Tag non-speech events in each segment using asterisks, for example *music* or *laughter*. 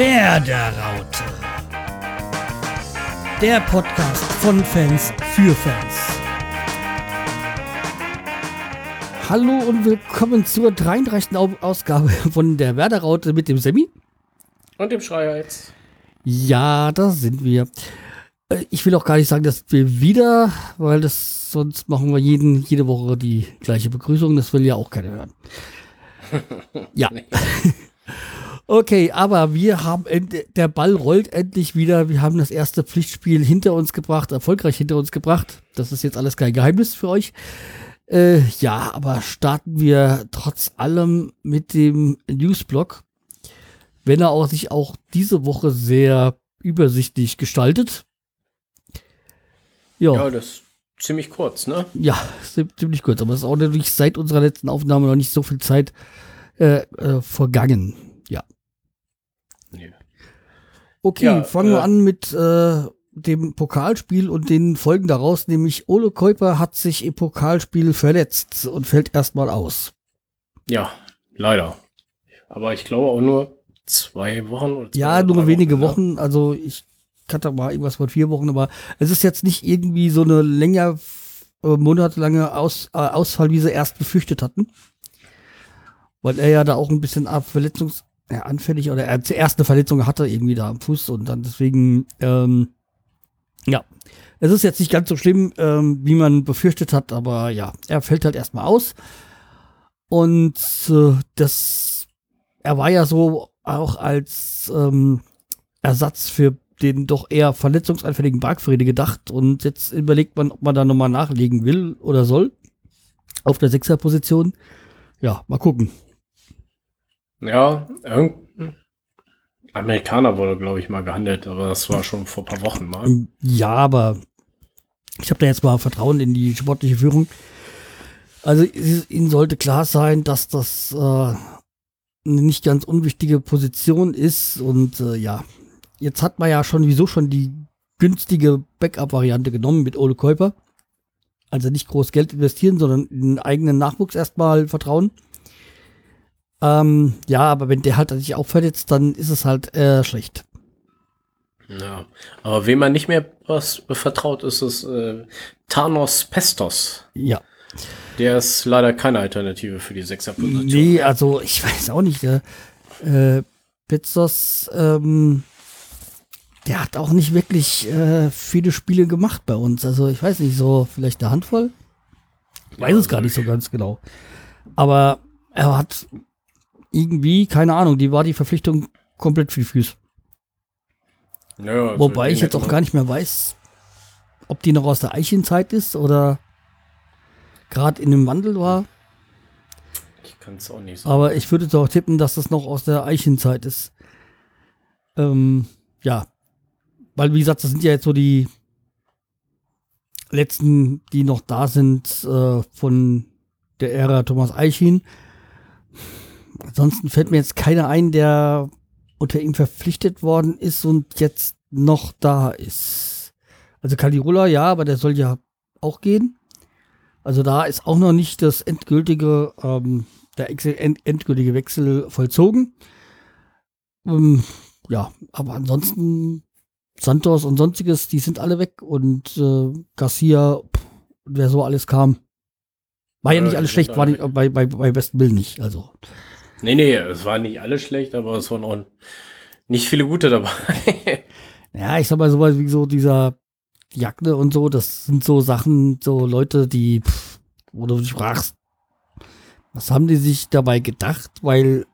Werderaute. Der Podcast von Fans für Fans. Hallo und willkommen zur 33. Au- Ausgabe von der Werderaute mit dem Semi. Und dem Schreihals. Ja, da sind wir. Äh, Ich will auch gar nicht sagen, dass wir wieder, weil das sonst machen wir jeden, jede Woche die gleiche Begrüßung. Das will ja auch keiner hören. *laughs* Ja. *laughs* Okay, aber wir haben, der Ball rollt endlich wieder. Wir haben das erste Pflichtspiel hinter uns gebracht, erfolgreich hinter uns gebracht. Das ist jetzt alles kein Geheimnis für euch. Äh, ja, aber starten wir trotz allem mit dem Newsblock. Wenn er auch sich auch diese Woche sehr übersichtlich gestaltet. Ja, Ja, das ist ziemlich kurz, ne? ja, zi- ziemlich kurz, aber es ist auch natürlich seit unserer letzten Aufnahme noch nicht so viel Zeit äh, äh, vergangen. Ja. Okay, Ja, fangen wir äh, an mit äh, dem Pokalspiel und den Folgen daraus, nämlich Ole Kuiper hat sich im Pokalspiel verletzt und fällt erstmal aus. Ja, leider. Aber ich glaube auch nur zwei Wochen oder zwei Ja, nur drei wenige? Wochen, also ich hatte mal irgendwas von vier Wochen, aber es ist jetzt nicht irgendwie so eine länger, äh, monatelange Aus, äh, Ausfall, wie sie erst befürchtet hatten. Weil er ja da auch ein bisschen ab Verletzungs, ja, anfällig oder er zuerst eine Verletzung hatte, irgendwie da am Fuß und dann deswegen, ähm, ja. Es ist jetzt nicht ganz so schlimm, ähm, wie man befürchtet hat, aber ja, er fällt halt erstmal aus. Und äh, das, er war ja so auch als ähm, Ersatz für den doch eher verletzungsanfälligen Bargfriede gedacht. Und jetzt überlegt man, ob man da nochmal nachlegen will oder soll. Auf der Sechserposition. Ja, mal gucken. Ja, irgendein Amerikaner wurde, glaube ich, mal gehandelt, aber das war schon vor ein paar Wochen mal. Ja, aber ich habe da jetzt mal Vertrauen in die sportliche Führung. Also ihnen sollte klar sein, dass das äh, eine nicht ganz unwichtige Position ist. Und äh, ja, jetzt hat man ja schon wieso schon die günstige Backup-Variante genommen mit Ole Käuper. Also nicht groß Geld investieren, sondern in den eigenen Nachwuchs erstmal vertrauen. Ähm, ja, aber wenn der halt sich auch verletzt, dann ist es halt äh, schlecht. Ja. Aber wem man nicht mehr was vertraut, ist es äh, Thanos Pestos. Ja. Der ist leider keine Alternative für die Sechserposition. Nee, also ich *laughs* weiß auch nicht. Der, äh, Pizzos, ähm, der hat auch nicht wirklich äh, viele Spiele gemacht bei uns. Also ich weiß nicht, so vielleicht eine Handvoll. Ich weiß es gar nicht so ganz genau. Aber er hat irgendwie, keine Ahnung, die war die Verpflichtung komplett für die Füße. Ja, also Wobei ich jetzt auch gar nicht mehr weiß, ob die noch aus der Eichenzeit ist oder gerade in dem Wandel war. Ich kann es auch nicht sagen. Aber ich würde doch tippen, dass das noch aus der Eichenzeit ist. Ähm, ja. Weil, wie gesagt, das sind ja jetzt so die letzten, die noch da sind äh, von der Ära Thomas Eichin. Ansonsten fällt mir jetzt keiner ein, der unter ihm verpflichtet worden ist und jetzt noch da ist. Also Kalirula, ja, aber der soll ja auch gehen. Also da ist auch noch nicht das endgültige, ähm, der endgültige Wechsel vollzogen. Ähm, ja, aber ansonsten Santos und sonstiges, die sind alle weg und äh, Garcia, pff, wer so alles kam. War ja Ja, nicht alles schlecht, war nicht, bei, bei, bei besten Willen nicht. Also, Nee, nee, es war nicht alles schlecht, aber es waren auch nicht viele gute dabei. *laughs* ja, ich sag mal sowas wie so dieser Jagne und so, das sind so Sachen, so Leute, die, pff, wo du fragst, was haben die sich dabei gedacht? Weil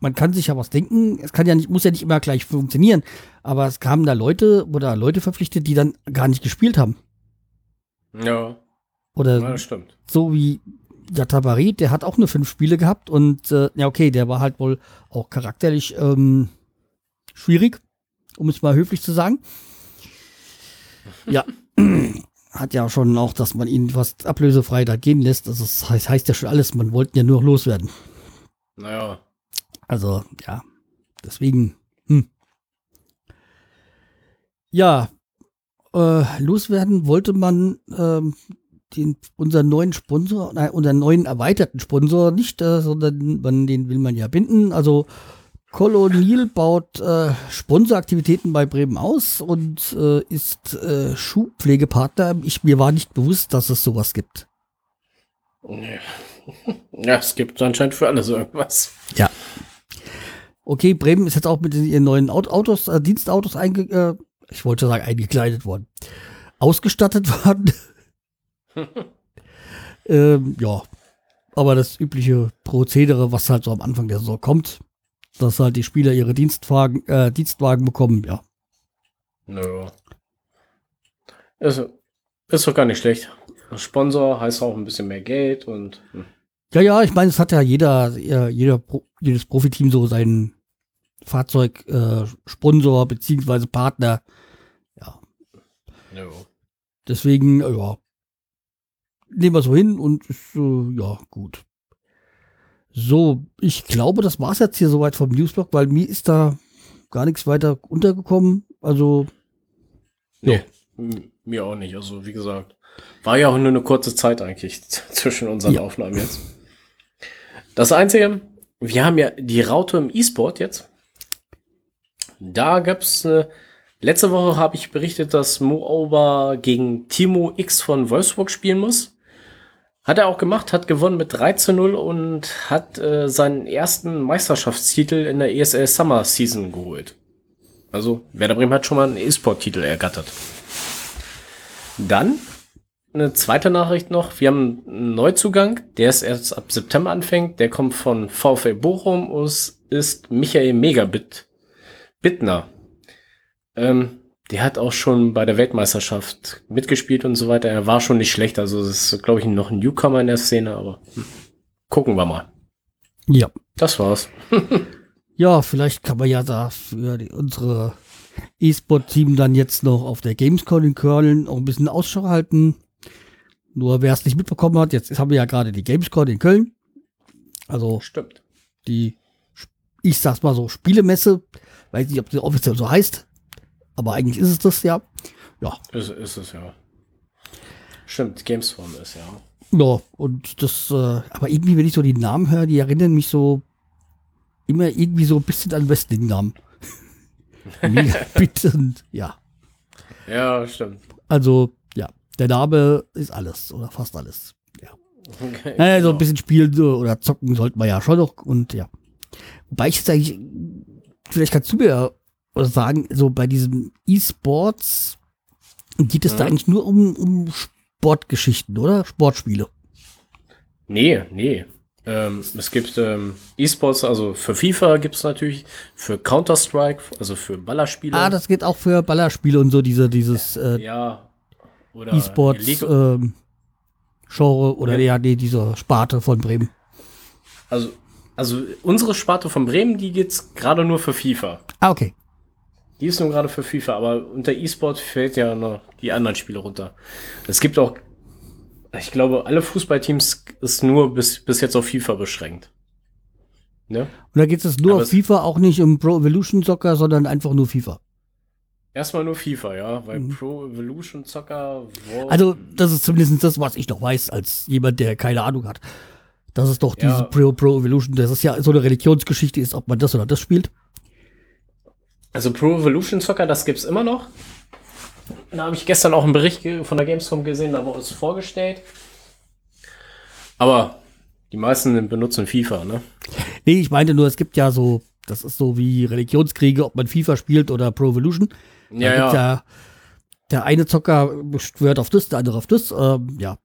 man kann sich ja was denken, es kann ja nicht, muss ja nicht immer gleich funktionieren, aber es kamen da Leute oder Leute verpflichtet, die dann gar nicht gespielt haben. ja, Oder ja, stimmt. so wie der Tabari, der hat auch nur fünf Spiele gehabt und äh, ja, okay, der war halt wohl auch charakterlich ähm, schwierig, um es mal höflich zu sagen. *laughs* Ja, *clears throat* hat ja schon auch, dass man ihn fast ablösefrei da gehen lässt. Also das heißt, heißt ja schon alles, man wollte ja nur noch loswerden. Naja, Also, ja, deswegen, hm. Ja, äh, loswerden wollte man ähm, den, unseren neuen Sponsor, nein, unseren neuen erweiterten Sponsor nicht, äh, sondern man, den will man ja binden. Also Colonial baut äh, Sponsoraktivitäten bei Bremen aus und äh, ist äh, Schuhpflegepartner. Ich, mir war nicht bewusst, dass es sowas gibt. *laughs* Ja, es gibt anscheinend für alles irgendwas. Ja. Okay, Bremen ist jetzt auch mit ihren neuen Autos, äh, Dienstautos einge, äh, ich wollte sagen, eingekleidet worden. Ausgestattet *laughs* worden. *laughs* ähm, ja. Aber das übliche Prozedere, was halt so am Anfang der Saison kommt, dass halt die Spieler ihre Dienstwagen, äh, Dienstwagen bekommen, ja. Nö. Ist, ist doch gar nicht schlecht. Sponsor heißt auch ein bisschen mehr Geld und. Hm. Ja, ja, ich meine, es hat ja jeder, jeder, jedes Profiteam so seinen Fahrzeugsponsor äh, beziehungsweise Partner. Ja. No. Deswegen, ja, nehmen wir so hin und ist, äh, ja, gut. So, ich glaube, das war es jetzt hier soweit vom Newsblog, weil mir ist da gar nichts weiter untergekommen. Also. Nee, mir auch nicht. Also, wie gesagt, war ja auch nur eine kurze Zeit eigentlich *laughs* zwischen unseren ja. Aufnahmen jetzt. Das Einzige, wir haben ja die Raute im E-Sport jetzt. Da gab's eine. Letzte Woche habe ich berichtet, dass Mo Auber gegen Timo X von Wolfsburg spielen muss. Hat er auch gemacht, hat gewonnen mit 3 zu 0 und hat äh, seinen ersten Meisterschaftstitel in der ESL Summer Season geholt. Also Werder Bremen hat schon mal einen E-Sport-Titel ergattert. Dann eine zweite Nachricht noch. Wir haben einen Neuzugang, der ist erst ab September anfängt. Der kommt von VfL Bochum und ist Michael Megabit Bittner. Ähm, der hat auch schon bei der Weltmeisterschaft mitgespielt und so weiter. Er war schon nicht schlecht. Also das ist, glaube ich, noch ein Newcomer in der Szene, aber hm, gucken wir mal. Ja. Das war's. *laughs* ja, vielleicht kann man ja da für die, unsere E-Sport-Team dann jetzt noch auf der Gamescom in Köln auch ein bisschen Ausschau halten. Nur wer es nicht mitbekommen hat, jetzt haben wir ja gerade die Gamescom in Köln. Also Stimmt. die, ich sag's mal so, Spielemesse. Weiß nicht, ob sie offiziell so heißt. Aber eigentlich ist es das ja. Ja. Ist, ist es ja. Stimmt, Gamesform ist ja. Ja, und das, äh, aber irgendwie, wenn ich so die Namen höre, die erinnern mich so immer irgendwie so ein bisschen an Wrestling-Namen. *laughs* Bitte, ja. Ja, stimmt. Also, ja, der Name ist alles oder fast alles. Ja. Okay, naja, so ein genau. bisschen spielen oder zocken sollten wir ja schon noch und ja. Wobei ich jetzt eigentlich, vielleicht kannst du mir oder sagen, so bei diesen E-Sports geht es mhm. da eigentlich nur um, um Sportgeschichten, oder? Sportspiele. Nee, nee. Ähm, es gibt ähm, E-Sports, also für FIFA gibt es natürlich, für Counter-Strike, also für Ballerspiele. Ah, das geht auch für Ballerspiele und so, diese, dieses äh, ja, E-Sports ähm, Genre oder ja, nee, diese Sparte von Bremen. Also, also unsere Sparte von Bremen, die geht's gerade nur für FIFA. Ah, okay. Die ist nur gerade für FIFA, aber unter E-Sport fällt ja noch die anderen Spiele runter. Es gibt auch, ich glaube, alle Fußballteams ist nur bis, bis jetzt auf FIFA beschränkt. Ne? Und da geht es nur aber auf FIFA, auch nicht um Pro Evolution Soccer, sondern einfach nur FIFA. Erstmal nur FIFA, ja, weil mhm. Pro Evolution Soccer. Also, das ist zumindest das, was ich noch weiß, als jemand, der keine Ahnung hat. Das ist doch ja. diese Pro, Pro Evolution, das ist ja so eine Religionsgeschichte ist, ob man das oder das spielt. Also Pro Evolution Soccer, das gibt's immer noch. Da habe ich gestern auch einen Bericht von der Gamescom gesehen, da wurde es vorgestellt. Aber die meisten benutzen FIFA, ne? Nee, ich meinte nur, es gibt ja so, das ist so wie Religionskriege, ob man FIFA spielt oder Pro Evolution. Ja, ja. ja. Der eine Zocker schwört auf das, der andere auf das. Ähm, ja.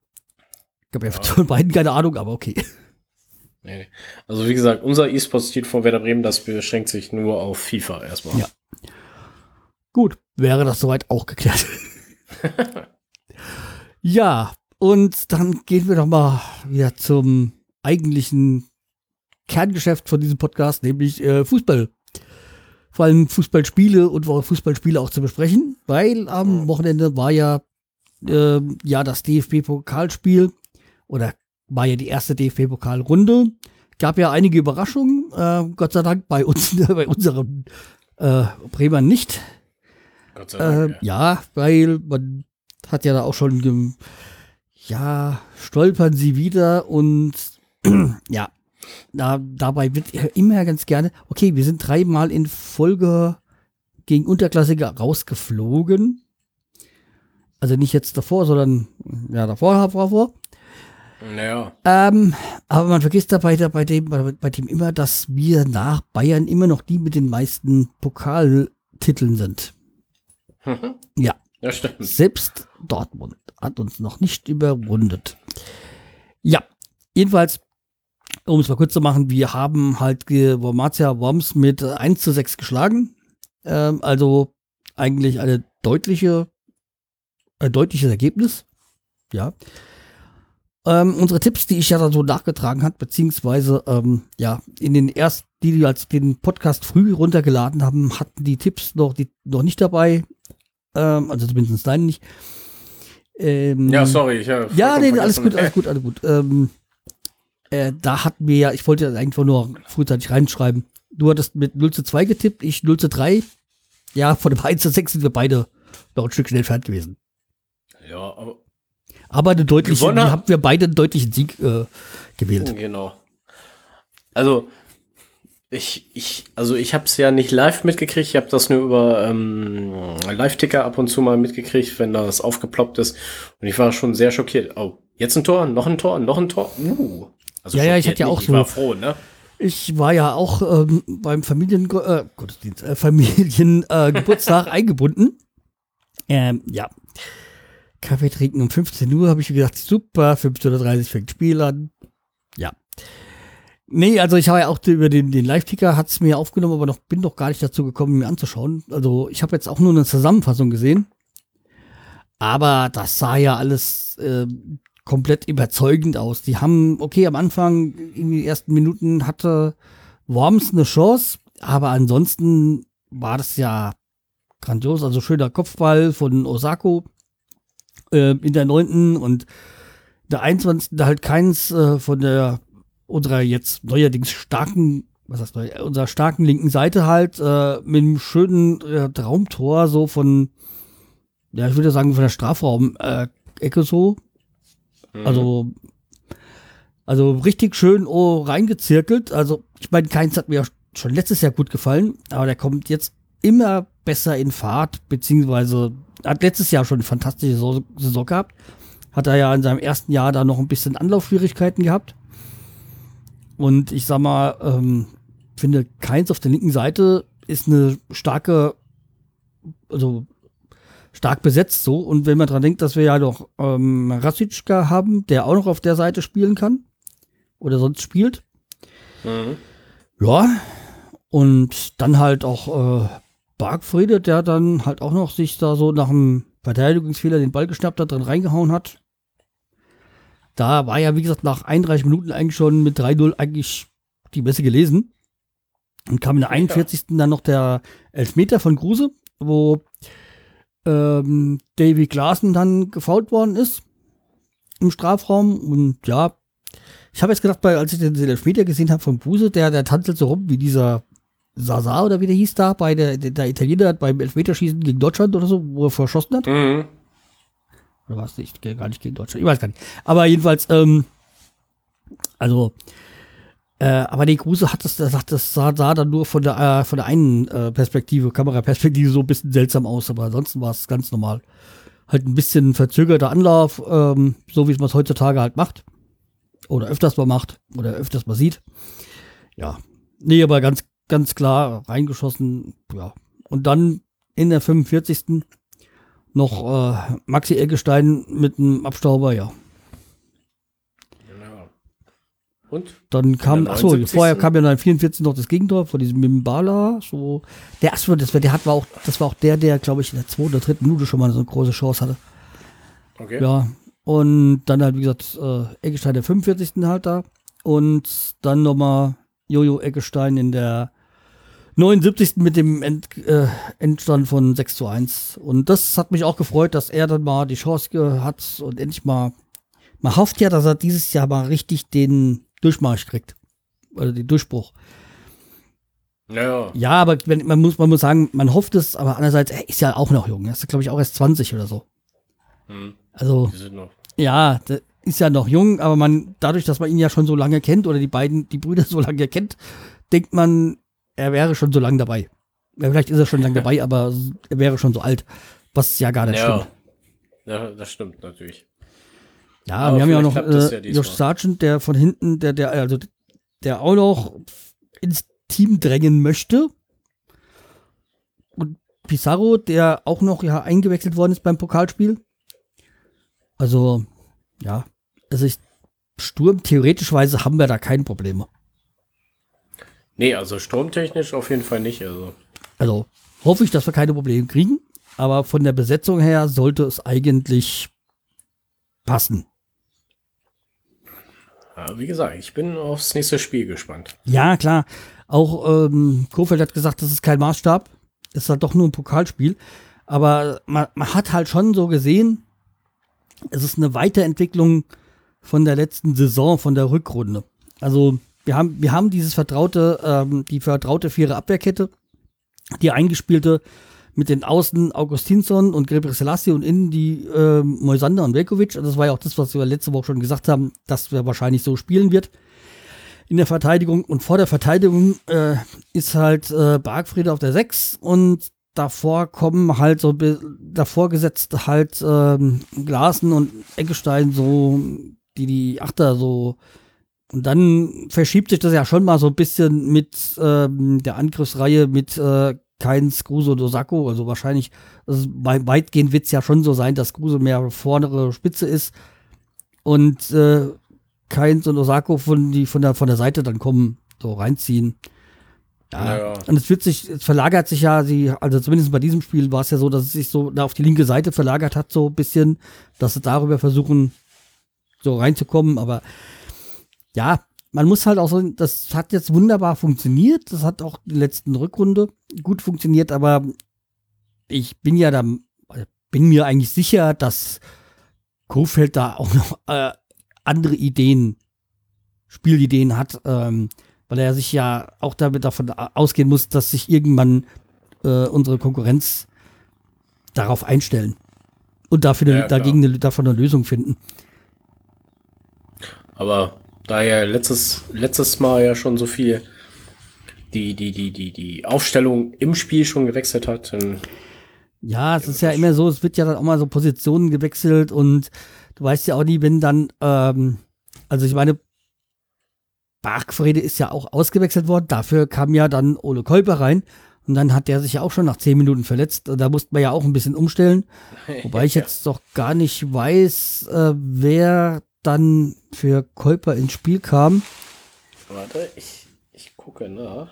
Ich habe ja, ja von beiden keine Ahnung, aber okay. Nee. Also wie gesagt, unser E-Sport-Stil von Werder Bremen, das beschränkt sich nur auf FIFA erstmal. Ja. Gut, wäre das soweit auch geklärt. *laughs* ja, und dann gehen wir doch mal wieder zum eigentlichen Kerngeschäft von diesem Podcast, nämlich äh, Fußball. Vor allem Fußballspiele und Fußballspiele auch zu besprechen, weil am Wochenende war ja, äh, ja das DFB-Pokalspiel oder war ja die erste DFB-Pokalrunde. Gab ja einige Überraschungen, äh, Gott sei Dank bei uns, *laughs* bei unseren äh, Bremern nicht. Gott sei Dank. Äh, ja, weil man hat ja da auch schon, ja, stolpern sie wieder und *clears throat* ja, da, dabei wird immer ganz gerne, okay, wir sind dreimal in Folge gegen Unterklassiker rausgeflogen. Also nicht jetzt davor, sondern ja, davor, davor, davor. Naja. Ähm, aber man vergisst dabei bei dem, bei, dem immer, dass wir nach Bayern immer noch die mit den meisten Pokaltiteln sind. ja. Ja, stimmt. Selbst Dortmund hat uns noch nicht überrundet. Ja, jedenfalls, um es mal kurz zu machen, wir haben halt Wormatia Worms mit 1 zu 6 geschlagen. Ähm, also eigentlich eine deutliche, ein deutliches Ergebnis. Ja. Ähm, unsere Tipps, die ich ja dann so nachgetragen hat, beziehungsweise ähm, ja, in den ersten, die, die als den Podcast früh runtergeladen haben, hatten die Tipps noch, die, noch nicht dabei. Ähm, also zumindest deinen nicht. Ähm, ja, sorry. Ich, ja, nee, alles gut, alles gut, alles gut. Ähm, äh, da hatten wir ja, ich wollte ja einfach nur frühzeitig reinschreiben. Du hattest mit 0 zu 2 getippt, ich 0 zu 3. Ja, von dem *laughs* 1 zu 6 sind wir beide noch ein Stück schnell fertig gewesen. Ja, aber aber eine deutliche, Gewonnen haben wir beide einen deutlichen Sieg äh, gewählt. Genau. Also ich, ich, also ich habe es ja nicht live mitgekriegt, ich habe das nur über ähm, Live-Ticker ab und zu mal mitgekriegt, wenn das aufgeploppt ist. Und ich war schon sehr schockiert. Oh, jetzt ein Tor, noch ein Tor, noch ein Tor. Uh. Also ja, ja, ich hatte ja auch ich so. War froh, ne? Ich war ja auch ähm, beim Familien äh, Gottesdienst, äh, Familiengeburtstag äh, *laughs* eingebunden. Ähm, ja, Kaffee trinken um 15 Uhr, habe ich gedacht, super, 15.30 Uhr fängt Spiel an. Ja. Nee, also ich habe ja auch über den, den Live-Ticker hat es mir aufgenommen, aber noch, bin noch gar nicht dazu gekommen, mir anzuschauen. Also ich habe jetzt auch nur eine Zusammenfassung gesehen. Aber das sah ja alles äh, komplett überzeugend aus. Die haben, okay, am Anfang, in den ersten Minuten hatte Worms eine Chance, aber ansonsten war das ja grandios. Also schöner Kopfball von Osako äh, in der neunten und der 21. halt keins äh, von der unserer jetzt neuerdings starken, was heißt neu, unserer starken linken Seite halt, äh, mit einem schönen äh, Traumtor so von, ja, ich würde sagen, von der Strafraum-Ecke äh, so. Mhm. Also, also richtig schön oh, reingezirkelt. Also, ich meine, keins hat mir schon letztes Jahr gut gefallen, aber der kommt jetzt immer besser in Fahrt, beziehungsweise hat letztes Jahr schon eine fantastische Saison, Saison gehabt. Hat er ja in seinem ersten Jahr da noch ein bisschen Anlaufschwierigkeiten gehabt. Und ich sag mal, ähm, finde, keins auf der linken Seite ist eine starke, also stark besetzt so. Und wenn man dran denkt, dass wir ja noch ähm, Rasitschka haben, der auch noch auf der Seite spielen kann oder sonst spielt. Mhm. Ja, und dann halt auch äh, Bargfriede, der dann halt auch noch sich da so nach einem Verteidigungsfehler den Ball geschnappt hat, drin reingehauen hat. Da war ja, wie gesagt, nach 31 Minuten eigentlich schon mit 3-0 eigentlich die Messe gelesen. Und kam in der 41. Ja. dann noch der Elfmeter von Kruse, wo ähm, Davy Klaassen dann gefault worden ist im Strafraum. Und ja, ich habe jetzt gedacht, als ich den Elfmeter gesehen habe von Kruse, der, der tanzelt so rum wie dieser Sasa oder wie der hieß da, bei der, der Italiener beim Elfmeterschießen gegen Deutschland oder so, wo er verschossen hat. Mhm. Oder war es nicht? Gar nicht gegen Deutschland. Ich weiß gar nicht. Aber jedenfalls, ähm, also, äh, aber die Gruse hat das, das, das sah, sah dann nur von der, äh, von der einen äh, Perspektive, Kameraperspektive so ein bisschen seltsam aus, aber ansonsten war es ganz normal. Halt ein bisschen verzögerter Anlauf, ähm, so wie es man es heutzutage halt macht. Oder öfters mal macht. Oder öfters mal sieht. Ja. Nee, aber ganz, ganz klar reingeschossen. Ja. Und dann in der 45. noch äh, Maxi Eggestein mit einem Abstauber, ja. Genau. Und? Dann kam, achso, vorher kam ja dann 44 noch das Gegentor von diesem Mimbala. So, der, achso, das war, der hat, war auch, das war auch der, der, glaube ich, in der zweiten oder dritten Minute schon mal so eine große Chance hatte. Okay. Ja. Und dann halt, wie gesagt, äh, Eggestein der 45. halt da. Und dann nochmal Jojo Eggestein in der 79. mit dem End, äh, Endstand von 6 zu 1. Und das hat mich auch gefreut, dass er dann mal die Chance hat und endlich mal. Man hofft ja, dass er dieses Jahr mal richtig den Durchmarsch kriegt. Oder den Durchbruch. Ja. ja, aber wenn, man, muss, man muss sagen, man hofft es, aber andererseits, er ist ja auch noch jung. Er ist, glaube ich, auch erst 20 oder so. Hm. Also, ja, ist ja noch jung, aber man, dadurch, dass man ihn ja schon so lange kennt oder die beiden, die Brüder so lange kennt, denkt man, er wäre schon so lange dabei. Ja, vielleicht ist er schon lange *laughs* dabei, aber er wäre schon so alt, was ja gar nicht Ja. stimmt. ja, das stimmt natürlich. Ja, Aber wir haben ja auch noch äh, ja. Josh Sargent, der von hinten, der, der, also der auch noch ins Team drängen möchte. Und Pizarro, der auch noch ja eingewechselt worden ist beim Pokalspiel. Also, ja, also ich, Sturm, theoretischweise haben wir da keine Probleme. Nee, also stromtechnisch auf jeden Fall nicht. Also. Also hoffe ich, dass wir keine Probleme kriegen. Aber von der Besetzung her sollte es eigentlich passen. Ja, wie gesagt, ich bin aufs nächste Spiel gespannt. Ja, klar. Auch ähm, Kofeld hat gesagt, das ist kein Maßstab. Das ist halt doch nur ein Pokalspiel. Aber man, man hat halt schon so gesehen, es ist eine Weiterentwicklung von der letzten Saison, von der Rückrunde. Also wir haben, wir haben dieses vertraute, ähm, die vertraute vierer Abwehrkette, die eingespielte mit den Außen Augustinsson und Gabriel Selassie und innen die ähm, Moisander und Velkovic. Das war ja auch das, was wir letzte Woche schon gesagt haben, dass wir wahrscheinlich so spielen wird in der Verteidigung. Und vor der Verteidigung äh, ist halt äh, Bargfriede auf der 6 und davor kommen halt so, davor gesetzt halt ähm, Glasen und Eckestein so, die die Achter so. Und dann verschiebt sich das ja schon mal so ein bisschen mit ähm, der Angriffsreihe mit äh, Keins, Kruse und Osako. Also wahrscheinlich, also weitgehend wird es ja schon so sein, dass Kruse mehr vordere Spitze ist und äh, Keins und Osako von, die von, der, von der Seite dann kommen, so reinziehen. Ja. Ja. Und es wird sich, es verlagert sich ja, sie, also zumindest bei diesem Spiel war es ja so, dass es sich so da auf die linke Seite verlagert hat, so ein bisschen, dass sie darüber versuchen, so reinzukommen, aber ja, man muss halt auch so, das hat jetzt wunderbar funktioniert, das hat auch die letzten Rückrunde gut funktioniert, aber ich bin ja da, bin mir eigentlich sicher, dass Kofeld da auch noch äh, andere Ideen, Spielideen hat, ähm, weil er sich ja auch damit davon ausgehen muss, dass sich irgendwann äh, unsere Konkurrenz darauf einstellen und dafür eine, Ja, dagegen eine, davon eine Lösung finden. Aber da ja letztes, letztes Mal ja schon so viel die, die, die, die, die Aufstellung im Spiel schon gewechselt hat, Ja, es ist ja immer so, es wird ja dann auch mal so Positionen gewechselt und du weißt ja auch nie, wenn dann, ähm, also ich meine, Bargfrede ist ja auch ausgewechselt worden, dafür kam ja dann Ole Kolper rein und dann hat der sich ja auch schon nach zehn Minuten verletzt und da musste man ja auch ein bisschen umstellen, *laughs* wobei ich jetzt doch gar nicht weiß, äh, wer dann für Kolper ins Spiel kam. Warte, ich, ich gucke nach.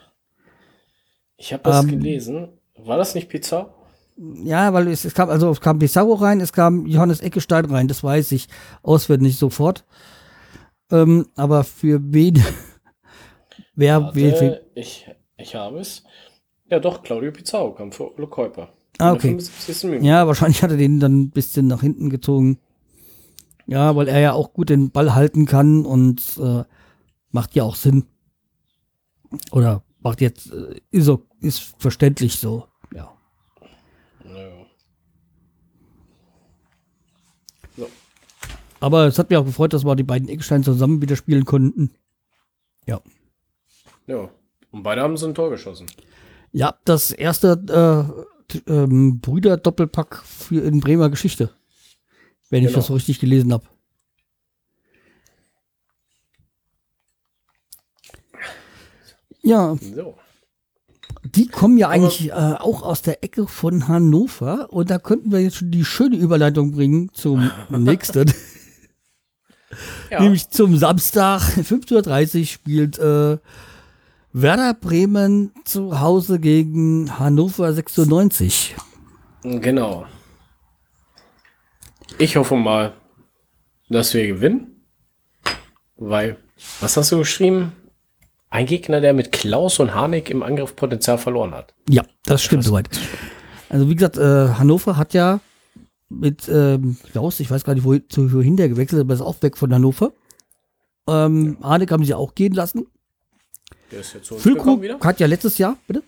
Ich habe das Ähm, gelesen. War das nicht Pizza? Ja, weil es, es kam, also es kam Pizarro rein, es kam Johannes Eckestein rein, das weiß ich auswendig sofort. Ähm, aber für wen? *laughs* wer, Warte, ich, ich habe es. Ja, doch, Claudio Pizarro kam für Ole Käuper. Ah, okay. 75. Minute. Ja, wahrscheinlich hat er den dann ein bisschen nach hinten gezogen. Ja, weil er ja auch gut den Ball halten kann und äh, macht ja auch Sinn. Oder macht jetzt, äh, ist, so, ist verständlich so. Ja. Ja. So. Aber es hat mich auch gefreut, dass wir die beiden Eckstein zusammen wieder spielen konnten. Ja. ja. Und beide haben so ein Tor geschossen. Ja, das erste äh, ähm, Brüder-Doppelpack für in Bremer Geschichte. Wenn ich Genau. das so richtig gelesen habe. Ja, So. die kommen ja eigentlich äh, auch aus der Ecke von Hannover und da könnten wir jetzt schon die schöne Überleitung bringen zum *laughs* nächsten. Ja. Nämlich zum Samstag, *laughs* 15.30 Uhr spielt äh, Werder Bremen zu Hause gegen Hannover 96. Genau. Ich hoffe mal, dass wir gewinnen. Weil, was hast du geschrieben? Ein Gegner, der mit Klaus und Harnik im Angriff Potenzial verloren hat. Ja, das stimmt soweit. Also wie gesagt, äh, Hannover hat ja mit ähm, Klaus, ich weiß gar nicht, wo, zu, wohin der gewechselt aber ist auch weg von Hannover. Ähm, Harnik haben sie auch gehen lassen. Der ist ja zu uns gekommen Füllkrug wieder. hat ja letztes Jahr, bitte?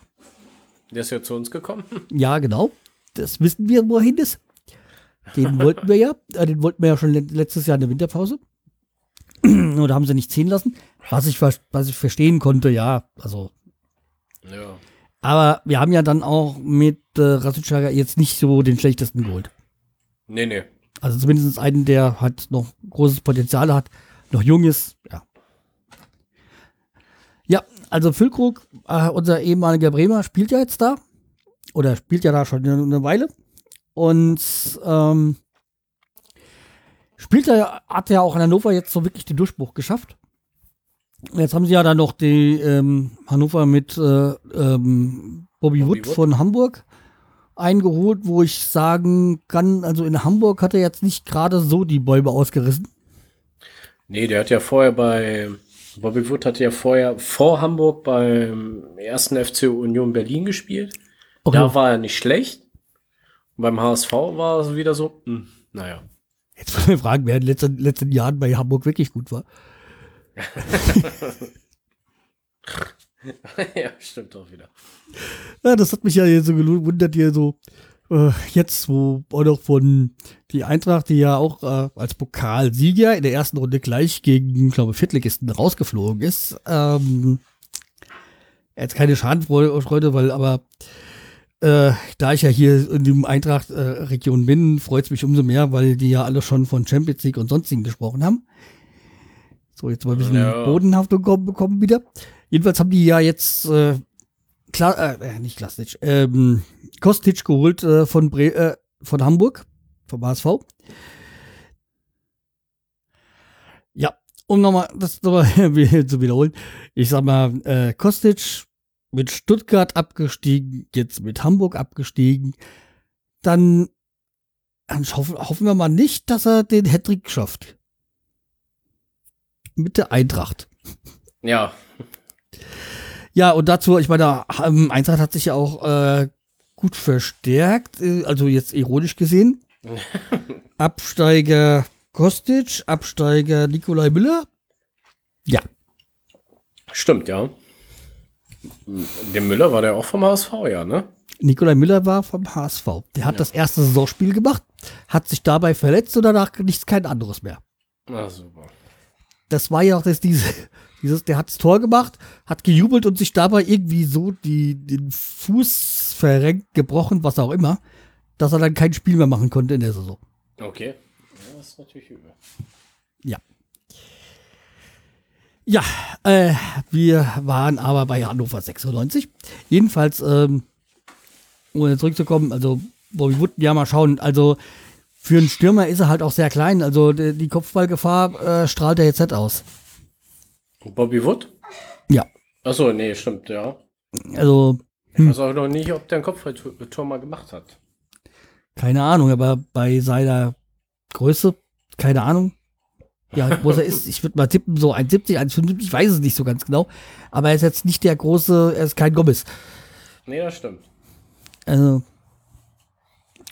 Der ist ja zu uns gekommen. *laughs* Ja, genau. Das wissen wir, wohin ist. Den wollten wir ja. Äh, den wollten wir ja schon le- letztes Jahr in der Winterpause. *clears throat* Da haben sie nicht ziehen lassen. Was ich, was ich verstehen konnte, ja, also. Ja. Aber wir haben ja dann auch mit äh, Rasutschlager jetzt nicht so den schlechtesten geholt. Nee, nee. Also zumindest einen, der halt noch großes Potenzial hat, noch jung ist, ja. Ja, also Füllkrug, äh, unser ehemaliger Bremer, spielt ja jetzt da. Oder spielt ja da schon eine Weile. Und ähm, spielt er, hat ja auch in Hannover jetzt so wirklich den Durchbruch geschafft. Jetzt haben sie ja dann noch die ähm, Hannover mit äh, ähm, Bobby, Bobby Wood, Wood von Hamburg eingeholt, wo ich sagen kann, also in Hamburg hat er jetzt nicht gerade so die Bäume ausgerissen. Nee, der hat ja vorher bei Bobby Wood hatte ja vorher vor Hamburg beim ersten FC Union Berlin gespielt. Okay. Da war er nicht schlecht. Und beim HSV war es wieder so, mh, hm, naja. Jetzt wollen wir fragen, wer in den letzten, letzten Jahren bei Hamburg wirklich gut war. *laughs* ja, stimmt auch wieder. Ja, das hat mich ja hier so gewundert, hier so, äh, jetzt, wo auch noch von die Eintracht, die ja auch äh, als Pokalsieger in der ersten Runde gleich gegen, ich glaube, Viertligisten rausgeflogen ist. Ähm, jetzt keine Schadenfreude, weil aber äh, da ich ja hier in dem Eintracht-Region äh, bin, freut es mich umso mehr, weil die ja alle schon von Champions League und sonstigen gesprochen haben. So, jetzt mal ein bisschen ja. Bodenhaftung bekommen wieder. Jedenfalls haben die ja jetzt äh, Kla äh, nicht Klasnic, ähm, Kostic geholt äh, von, Bre äh, von Hamburg, vom HSV. Ja, um nochmal das nochmal *laughs* zu wiederholen. Ich sag mal, äh, Kostic mit Stuttgart abgestiegen, jetzt mit Hamburg abgestiegen, dann, dann hoffen, hoffen wir mal nicht, dass er den Hattrick schafft. Mit der Eintracht. Ja. Ja, und dazu, ich meine, ähm, Eintracht hat sich ja auch äh, gut verstärkt, äh, also jetzt ironisch gesehen. *laughs* Absteiger Kostic, Absteiger Nikolai Müller. Ja. Stimmt, ja. Der Müller war der auch vom HSV, ja, ne? Nikolai Müller war vom HSV. Der hat ja. das erste Saisonspiel gemacht, hat sich dabei verletzt und danach nichts kein anderes mehr. Ah, super. Das war ja auch das, diese, *laughs* dieses, der hat das Tor gemacht, hat gejubelt und sich dabei irgendwie so die, den Fuß verrenkt, gebrochen, was auch immer, dass er dann kein Spiel mehr machen konnte in der Saison. Okay. Ja, das ist natürlich übel. Ja. Ja, äh, wir waren aber bei Hannover 96. Jedenfalls, ähm, um zurückzukommen, also Bobby Wood, ja, mal schauen. Also für einen Stürmer ist er halt auch sehr klein. Also die, die Kopfballgefahr äh, strahlt er jetzt nicht aus. Bobby Wood? Ja. Achso, nee, stimmt, ja. Also. Hm. Ich weiß auch noch nicht, ob der ein Kopfballtor mal gemacht hat. Keine Ahnung, aber bei seiner Größe, keine Ahnung ja, groß er ist. Ich würde mal tippen, so 1,70, 1,75, ich weiß es nicht so ganz genau. Aber er ist jetzt nicht der große, er ist kein Gomez. Nee, das stimmt. Also,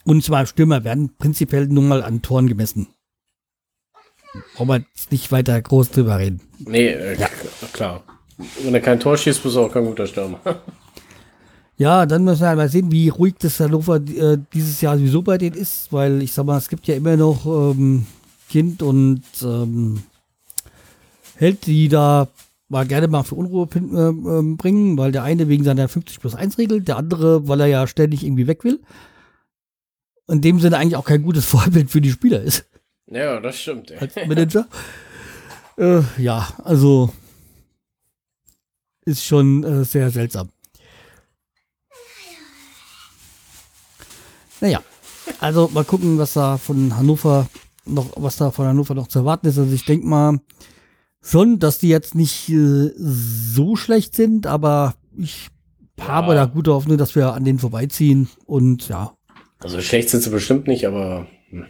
und zwar Stürmer werden prinzipiell nun mal an Toren gemessen. Brauchen wir jetzt nicht weiter groß drüber reden. Nee, äh, ja. klar. Wenn er kein Tor schießt, bist du auch kein guter Stürmer. *laughs* Ja, dann müssen wir mal sehen, wie ruhig das Hannover äh, dieses Jahr sowieso bei denen ist, weil ich sag mal, es gibt ja immer noch ähm, Kind und ähm, hält die da mal gerne mal für Unruhe äh, äh, bringen, weil der eine wegen seiner 50 plus 1 Regel, der andere, weil er ja ständig irgendwie weg will. In dem Sinne eigentlich auch kein gutes *laughs* Vorbild für die Spieler ist. Ja, das stimmt. Als Manager. äh, ja, also ist schon äh, sehr seltsam. Naja, also mal gucken, was da von Hannover noch, was da von Hannover noch zu erwarten ist. Also ich denke mal schon, dass die jetzt nicht äh, so schlecht sind, aber ich ja. habe da gute Hoffnung, dass wir an denen vorbeiziehen und ja. Also schlecht sind sie bestimmt nicht, aber hm,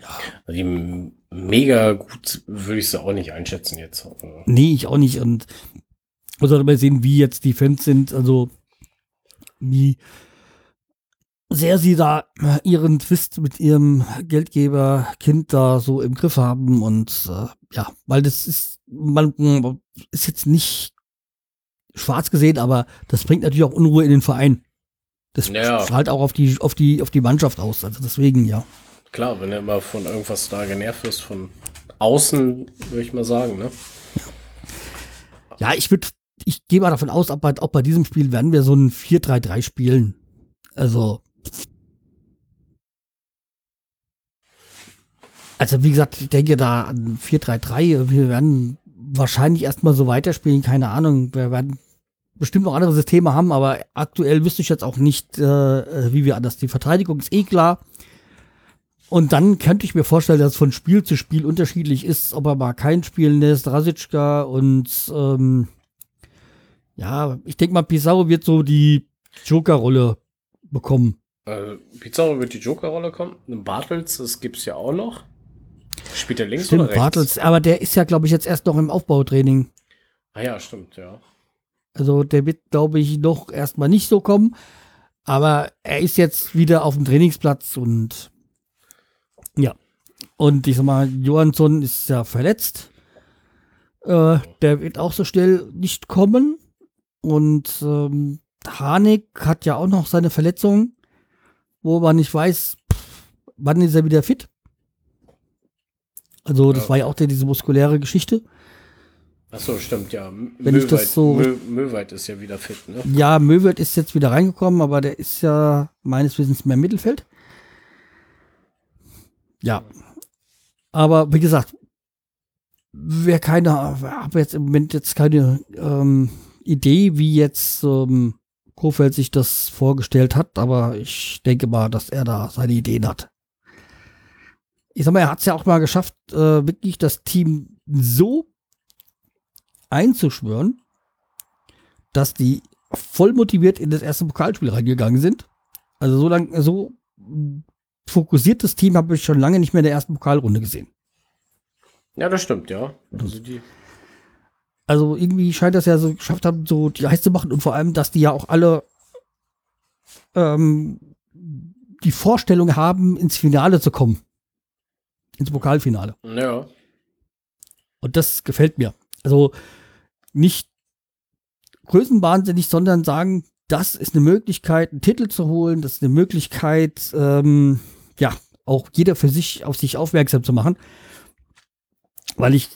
ja. die mega gut würde ich sie auch nicht einschätzen jetzt. Nee, ich auch nicht. Und muss halt mal sehen, wie jetzt die Fans sind, also wie sehr sie da ihren Twist mit ihrem Geldgeber Kind da so im Griff haben und äh, ja, weil das ist man ist jetzt nicht schwarz gesehen, aber das bringt natürlich auch Unruhe in den Verein. Das ja. strahlt auch auf die auf die auf die Mannschaft aus, also deswegen ja. Klar, wenn er immer von irgendwas da genervt ist von Außen, würde ich mal sagen, ne? Ja, ich würde, ich gehe mal davon aus, auch bei, auch bei diesem Spiel werden wir so ein 4-3-3 spielen. Also. Also, wie gesagt, ich denke da an 4-3-3. Wir werden wahrscheinlich erstmal so weiterspielen, keine Ahnung. Wir werden bestimmt noch andere Systeme haben, aber aktuell wüsste ich jetzt auch nicht, äh, wie wir anders. Die Verteidigung ist eh klar. Und dann könnte ich mir vorstellen, dass es von Spiel zu Spiel unterschiedlich ist, ob er mal kein Spiel lässt, Rasitschka und ähm, ja, ich denke mal, Pizarro wird so die Joker-Rolle bekommen. Äh, Pizarro wird die Joker-Rolle kommen. Bartels, das gibt's ja auch noch. Spielt er links stimmt, oder rechts? Bartels, aber der ist ja, glaube ich, jetzt erst noch im Aufbautraining. Ah ja, stimmt, ja. Also der wird, glaube ich, noch erstmal nicht so kommen. Aber er ist jetzt wieder auf dem Trainingsplatz und ja. Und ich sag mal, Johansson ist ja verletzt. Äh, der wird auch so schnell nicht kommen. Und ähm, Harnik hat ja auch noch seine Verletzung, wo man nicht weiß, pff, wann ist er wieder fit. Also, das Ja. war ja auch der, diese muskuläre Geschichte. Ach so, stimmt, ja. Wenn ich das so- Mö Möweit ist ja wieder fit, ne? Ja, Möwelt ist jetzt wieder reingekommen, aber der ist ja meines Wissens mehr im Mittelfeld. Ja. Aber wie gesagt, wer keine, habe jetzt im Moment jetzt keine ähm, Idee, wie jetzt ähm, Kofeld sich das vorgestellt hat, aber ich denke mal, dass er da seine Ideen hat. Ich sag mal, er hat es ja auch mal geschafft, äh, wirklich das Team so einzuschwören, dass die voll motiviert in das erste Pokalspiel reingegangen sind. Also so lang, so fokussiertes Team habe ich schon lange nicht mehr in der ersten Pokalrunde gesehen. Ja, das stimmt, ja. Also die, Also irgendwie scheint das ja so geschafft haben, so die heiß zu machen und vor allem, dass die ja auch alle ähm, die Vorstellung haben, ins Finale zu kommen. Ins Pokalfinale. ja. Und das gefällt mir. Also nicht größenwahnsinnig, sondern sagen, das ist eine Möglichkeit, einen Titel zu holen, das ist eine Möglichkeit, ähm, ja, auch jeder für sich auf sich aufmerksam zu machen. Weil ich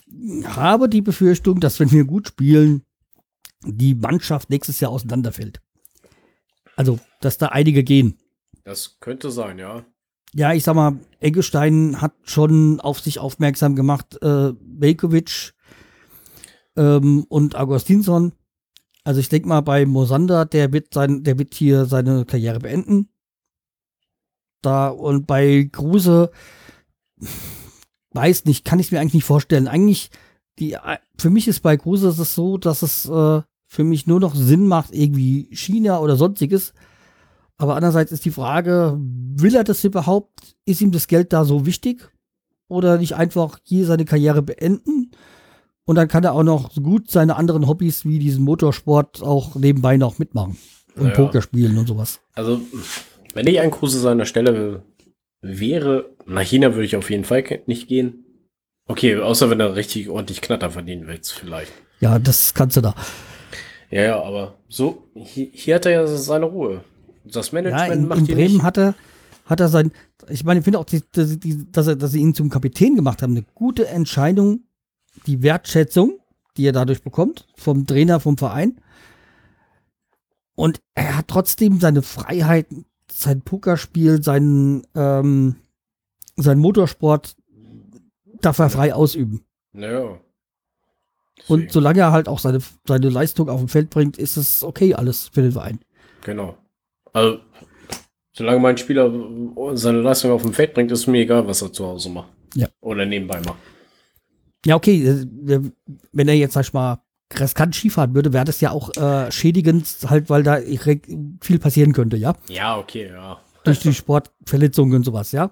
habe die Befürchtung, dass wenn wir gut spielen, die Mannschaft nächstes Jahr auseinanderfällt. Also, dass da einige gehen. Das könnte sein, ja. Ja, ich sag mal, Eggestein hat schon auf sich aufmerksam gemacht, äh, Velkovic ähm, und Augustinsson. Also ich denke mal, bei Mosander, der wird sein, der wird hier seine Karriere beenden. Da und bei Kruse weiß nicht, kann ich mir eigentlich nicht vorstellen. Eigentlich, die, für mich ist bei Kruse es so, dass es äh, für mich nur noch Sinn macht, irgendwie China oder sonstiges. Aber andererseits ist die Frage, will er das überhaupt? Ist ihm das Geld da so wichtig? Oder nicht einfach hier seine Karriere beenden? Und dann kann er auch noch gut seine anderen Hobbys wie diesen Motorsport auch nebenbei noch mitmachen. Und Ja. Poker spielen und sowas. Also, wenn ich ein Kruse seiner Stelle wäre, nach China würde ich auf jeden Fall nicht gehen. Okay, außer wenn er richtig ordentlich Knatter verdienen willst, vielleicht. Ja, das kannst du da. Ja, ja, aber so, hier, hier hat er ja seine Ruhe. Das Ja, Management in, macht in Bremen nicht. hat er, hat er sein, ich meine, ich finde auch, die, dass, die, dass, er, dass sie ihn zum Kapitän gemacht haben, eine gute Entscheidung, die Wertschätzung, die er dadurch bekommt, vom Trainer, vom Verein. Und er hat trotzdem seine Freiheit, sein Pokerspiel, seinen, ähm, sein Motorsport darf er frei ausüben. Naja. Und solange er halt auch seine, seine Leistung auf dem Feld bringt, ist es okay alles für den Verein. Genau. Also, solange mein Spieler seine Leistung auf dem Feld bringt, ist mir egal, was er zu Hause macht. Ja. Oder nebenbei macht. Ja, okay, äh, wenn er jetzt, sag ich mal, riskant Skifahren würde, wäre das ja auch äh, schädigend, halt, weil da viel passieren könnte, ja? Ja, okay, ja. Durch die Sportverletzungen und sowas, ja?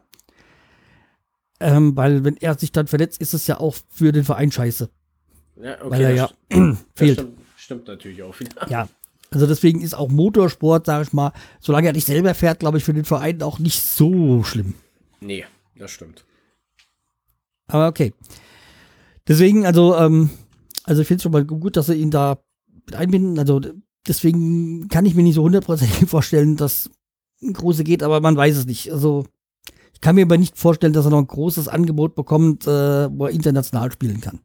Ähm, weil, wenn er sich dann verletzt, ist es ja auch für den Verein scheiße, Ja, okay. weil er ja *clears throat* fehlt. Stimmt, stimmt natürlich auch wieder. Ja. Also deswegen ist auch Motorsport, sag ich mal, solange er nicht selber fährt, glaube ich, für den Verein auch nicht so schlimm. Nee, das stimmt. Aber okay. Deswegen, also, ähm, also ich finde es schon mal gut, dass sie ihn da mit einbinden. Also deswegen kann ich mir nicht so hundertprozentig *laughs* vorstellen, dass ein Große geht, aber man weiß es nicht. Also ich Ich kann mir aber nicht vorstellen, dass er noch ein großes Angebot bekommt, äh, wo er international spielen kann.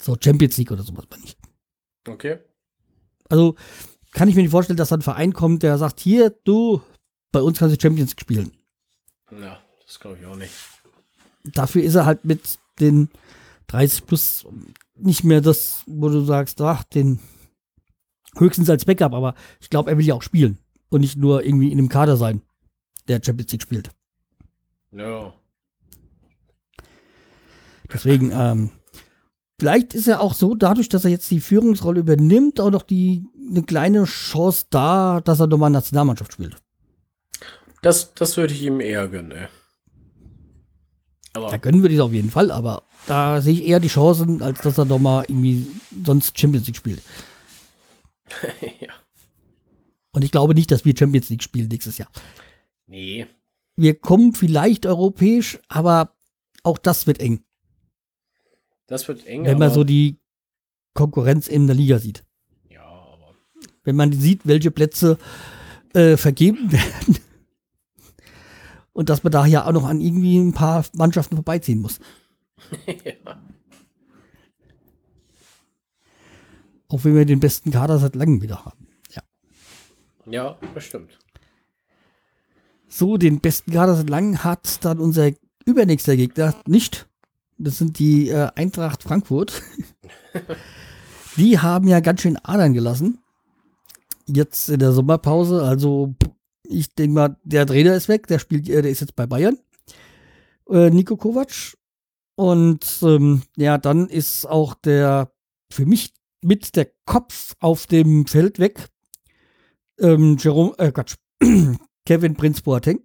So Champions League oder sowas aber nicht. Okay. Also kann ich mir nicht vorstellen, dass da ein Verein kommt, der sagt, hier, du, bei uns kannst du Champions League spielen. Ja, das glaube ich auch nicht. Dafür ist er halt mit den 30 plus nicht mehr das, wo du sagst, ach, den höchstens als Backup, aber ich glaube, er will ja auch spielen und nicht nur irgendwie in einem Kader sein, der Champions League spielt. Ja. Deswegen, ähm, vielleicht ist er auch so, dadurch, dass er jetzt die Führungsrolle übernimmt, auch noch die eine kleine Chance da, dass er nochmal Nationalmannschaft spielt. Das, das würde ich ihm eher gönnen, ey. Aber da gönnen wir das auf jeden Fall, aber da sehe ich eher die Chancen, als dass er nochmal irgendwie sonst Champions League spielt. *laughs* ja. Und ich glaube nicht, dass wir Champions League spielen nächstes Jahr. Nee. Wir kommen vielleicht europäisch, aber auch das wird eng. Das wird eng. Wenn man so die Konkurrenz in der Liga sieht. Ja, aber. Wenn man sieht, welche Plätze äh, vergeben werden. *laughs* Und dass man da ja auch noch an irgendwie ein paar Mannschaften vorbeiziehen muss. Ja. *laughs* Auch wenn wir den besten Kader seit langem wieder haben. Ja. Ja, bestimmt. So, den besten Kader seit langem hat dann unser übernächster Gegner nicht. Das sind die äh, Eintracht Frankfurt. *laughs* die haben ja ganz schön Adern gelassen. Jetzt in der Sommerpause. Also, ich denke mal, der Trainer ist weg. Der spielt, äh, der ist jetzt bei Bayern. Äh, Nico Kovac. Und ähm, ja, dann ist auch der für mich mit der Kopf auf dem Feld weg. Ähm, Jerome, äh, Quatsch, *clears throat* Kevin Prince Boateng.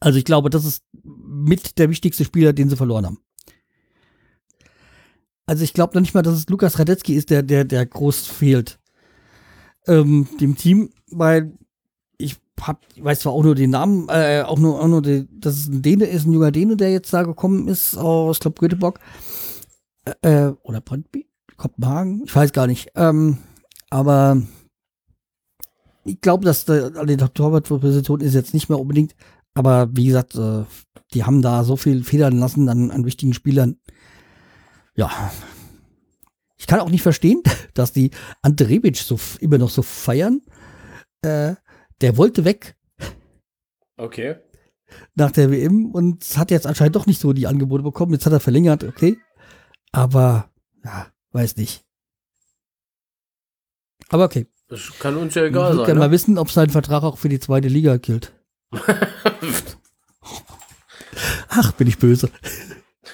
Also ich glaube, das ist mit der wichtigste Spieler, den sie verloren haben. Also ich glaube noch nicht mal, dass es Lukas Radetzky ist, der, der, der groß fehlt. Ähm, dem Team, weil hab, ich weiß zwar auch nur den Namen, äh, auch nur, auch nur die, dass es ein Däne ist, ein junger Däne, der jetzt da gekommen ist aus, glaube Göteborg. Äh, oder Brøndby? Kopenhagen? Ich weiß gar nicht. Ähm, aber ich glaube, dass der, die Torwartposition ist jetzt nicht mehr unbedingt. Aber wie gesagt, äh, die haben da so viel federn lassen an, an wichtigen Spielern. Ja. Ich kann auch nicht verstehen, *laughs* dass die Ante Rebic so immer noch so feiern. Äh, der wollte weg. Okay. Nach der WM und hat jetzt anscheinend doch nicht so die Angebote bekommen. Jetzt hat er verlängert, okay. Aber, ja, weiß nicht. Aber okay. Das kann uns ja egal ich sein. Ich kann ne? mal wissen, ob sein Vertrag auch für die zweite Liga gilt. *laughs* Ach, bin ich böse.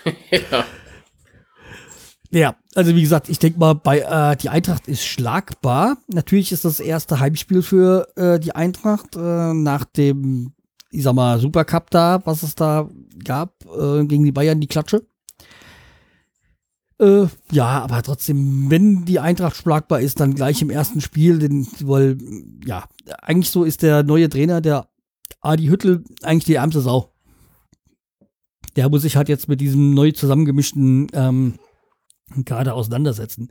*laughs* ja. Ja, also wie gesagt, ich denke mal, bei äh, die Eintracht ist schlagbar. Natürlich ist das erste Heimspiel für äh, die Eintracht äh, nach dem, ich sag mal, Supercup da, was es da gab äh, gegen die Bayern, die Klatsche. Äh, ja, aber trotzdem, wenn die Eintracht schlagbar ist, dann gleich im ersten Spiel, denn, weil, ja, eigentlich so ist der neue Trainer, der Adi Hüttel, eigentlich die ärmste Sau. Der muss sich halt jetzt mit diesem neu zusammengemischten ähm, Kader auseinandersetzen.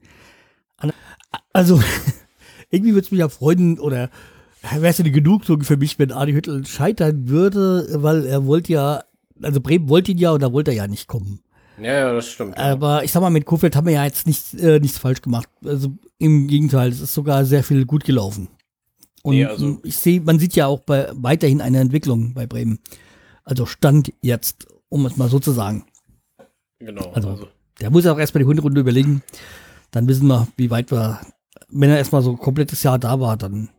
Also, *laughs* irgendwie würde es mich ja freuen, oder wäre es eine Genugtuung für mich, wenn Adi Hüttel scheitern würde, weil er wollte ja, also Bremen wollte ihn ja und da wollte er ja nicht kommen. Ja, ja, das stimmt. Aber ich sag mal, mit Kofeld haben wir ja jetzt nicht, äh, nichts falsch gemacht. Also im Gegenteil, es ist sogar sehr viel gut gelaufen. Und nee, also ich sehe, man sieht ja auch bei, weiterhin eine Entwicklung bei Bremen. Also Stand jetzt, um es mal so zu sagen. Genau. Also, also. Der muss auch erstmal die Hunderunde überlegen. Dann wissen wir, wie weit wir, wenn er erstmal so ein komplettes Jahr da war, dann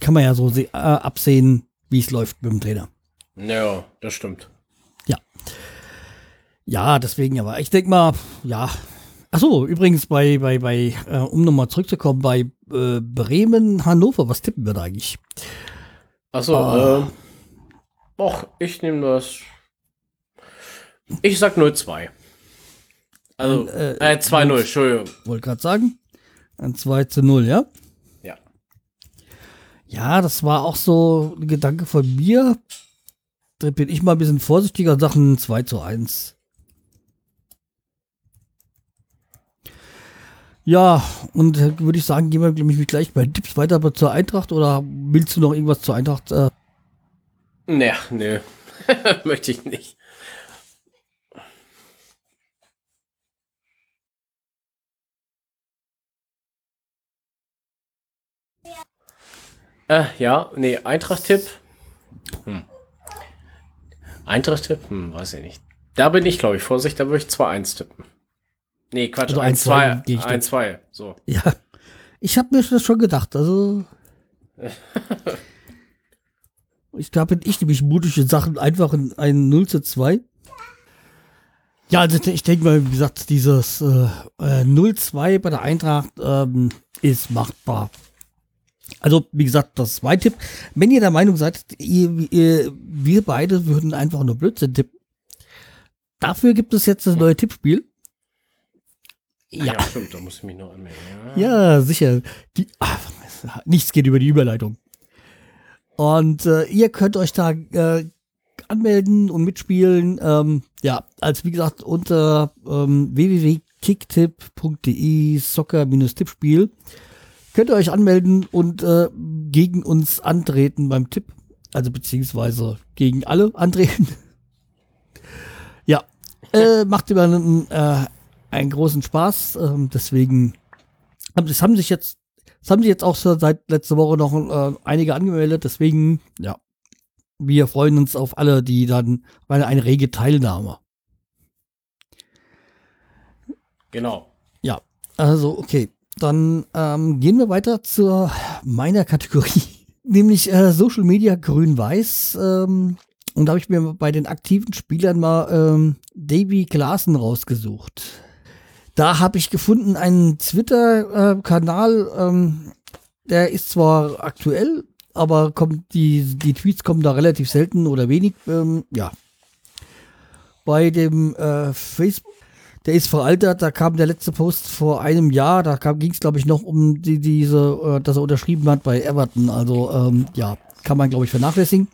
kann man ja so äh, absehen, wie es läuft mit dem Trainer. Ja, das stimmt. Ja. Ja, deswegen aber. Ich denke mal, ja. Achso, übrigens bei, bei, bei, äh, um nochmal zurückzukommen, bei äh, Bremen, Hannover, was tippen wir da eigentlich? Achso, ah. äh, och, ich nehme das. Ich sag 0-2. Also, äh, äh 2-0, Entschuldigung. Wollte gerade sagen. Ein 2 zu 0, ja? Ja. Ja, das war auch so ein Gedanke von mir. Da bin ich mal ein bisschen vorsichtiger und sage ein 2 zu 1. Ja, und äh, würde ich sagen, gehen wir nämlich gleich bei Tipps weiter aber zur Eintracht oder willst du noch irgendwas zur Eintracht? Äh? Nee, nee. *laughs* Möchte ich nicht. Äh, ja, nee, Eintracht-Tipp. Hm. Eintracht-Tipp? Hm, weiß ich nicht. Da bin ich, glaube ich, Vorsicht, da würde ich 2-1 tippen. Nee, Quatsch, Also 1-2. 1-2 gehe ich 1-2, so. Ja. Ich habe mir das schon gedacht. Also. *laughs* ich glaube, bin ich nämlich mutige Sachen einfach in ein 0 zu 2. Ja, also ich denke mal, wie gesagt, dieses äh, äh, 0-2 bei der Eintracht ähm, ist machbar. Also, wie gesagt, das ist mein Tipp. Wenn ihr der Meinung seid, ihr, ihr, wir beide würden einfach nur Blödsinn tippen, dafür gibt es jetzt das neue Tippspiel. Ja. stimmt, da muss ich mich noch anmelden. Ja, sicher. Die, ah, nichts geht über die Überleitung. Und äh, ihr könnt euch da äh, anmelden und mitspielen. Ähm, ja, als wie gesagt unter ähm, www.kicktip.de Soccer-Tippspiel könnt ihr euch anmelden und äh, gegen uns antreten beim Tipp. Also beziehungsweise gegen alle antreten. *laughs* ja, äh, macht immer einen, äh, einen großen Spaß. Ähm, deswegen haben, es haben sich jetzt, es haben sich jetzt auch so seit letzter Woche noch äh, einige angemeldet. Deswegen, ja, wir freuen uns auf alle, die dann, weil eine rege Teilnahme. Genau. Ja, also okay. Dann ähm, gehen wir weiter zu meiner Kategorie, *laughs* nämlich äh, Social Media Grün-Weiß. Ähm, und da habe ich mir bei den aktiven Spielern mal ähm, Davy Klaassen rausgesucht. Da habe ich gefunden einen Twitter-Kanal, ähm, der ist zwar aktuell, aber kommt die, die Tweets kommen da relativ selten oder wenig. Ähm, ja. Bei dem äh, Facebook, der ist veraltet, da kam der letzte Post vor einem Jahr, da ging es, glaube ich, noch um die, diese, äh, dass er unterschrieben hat bei Everton. Also ähm, ja, kann man, glaube ich, vernachlässigen.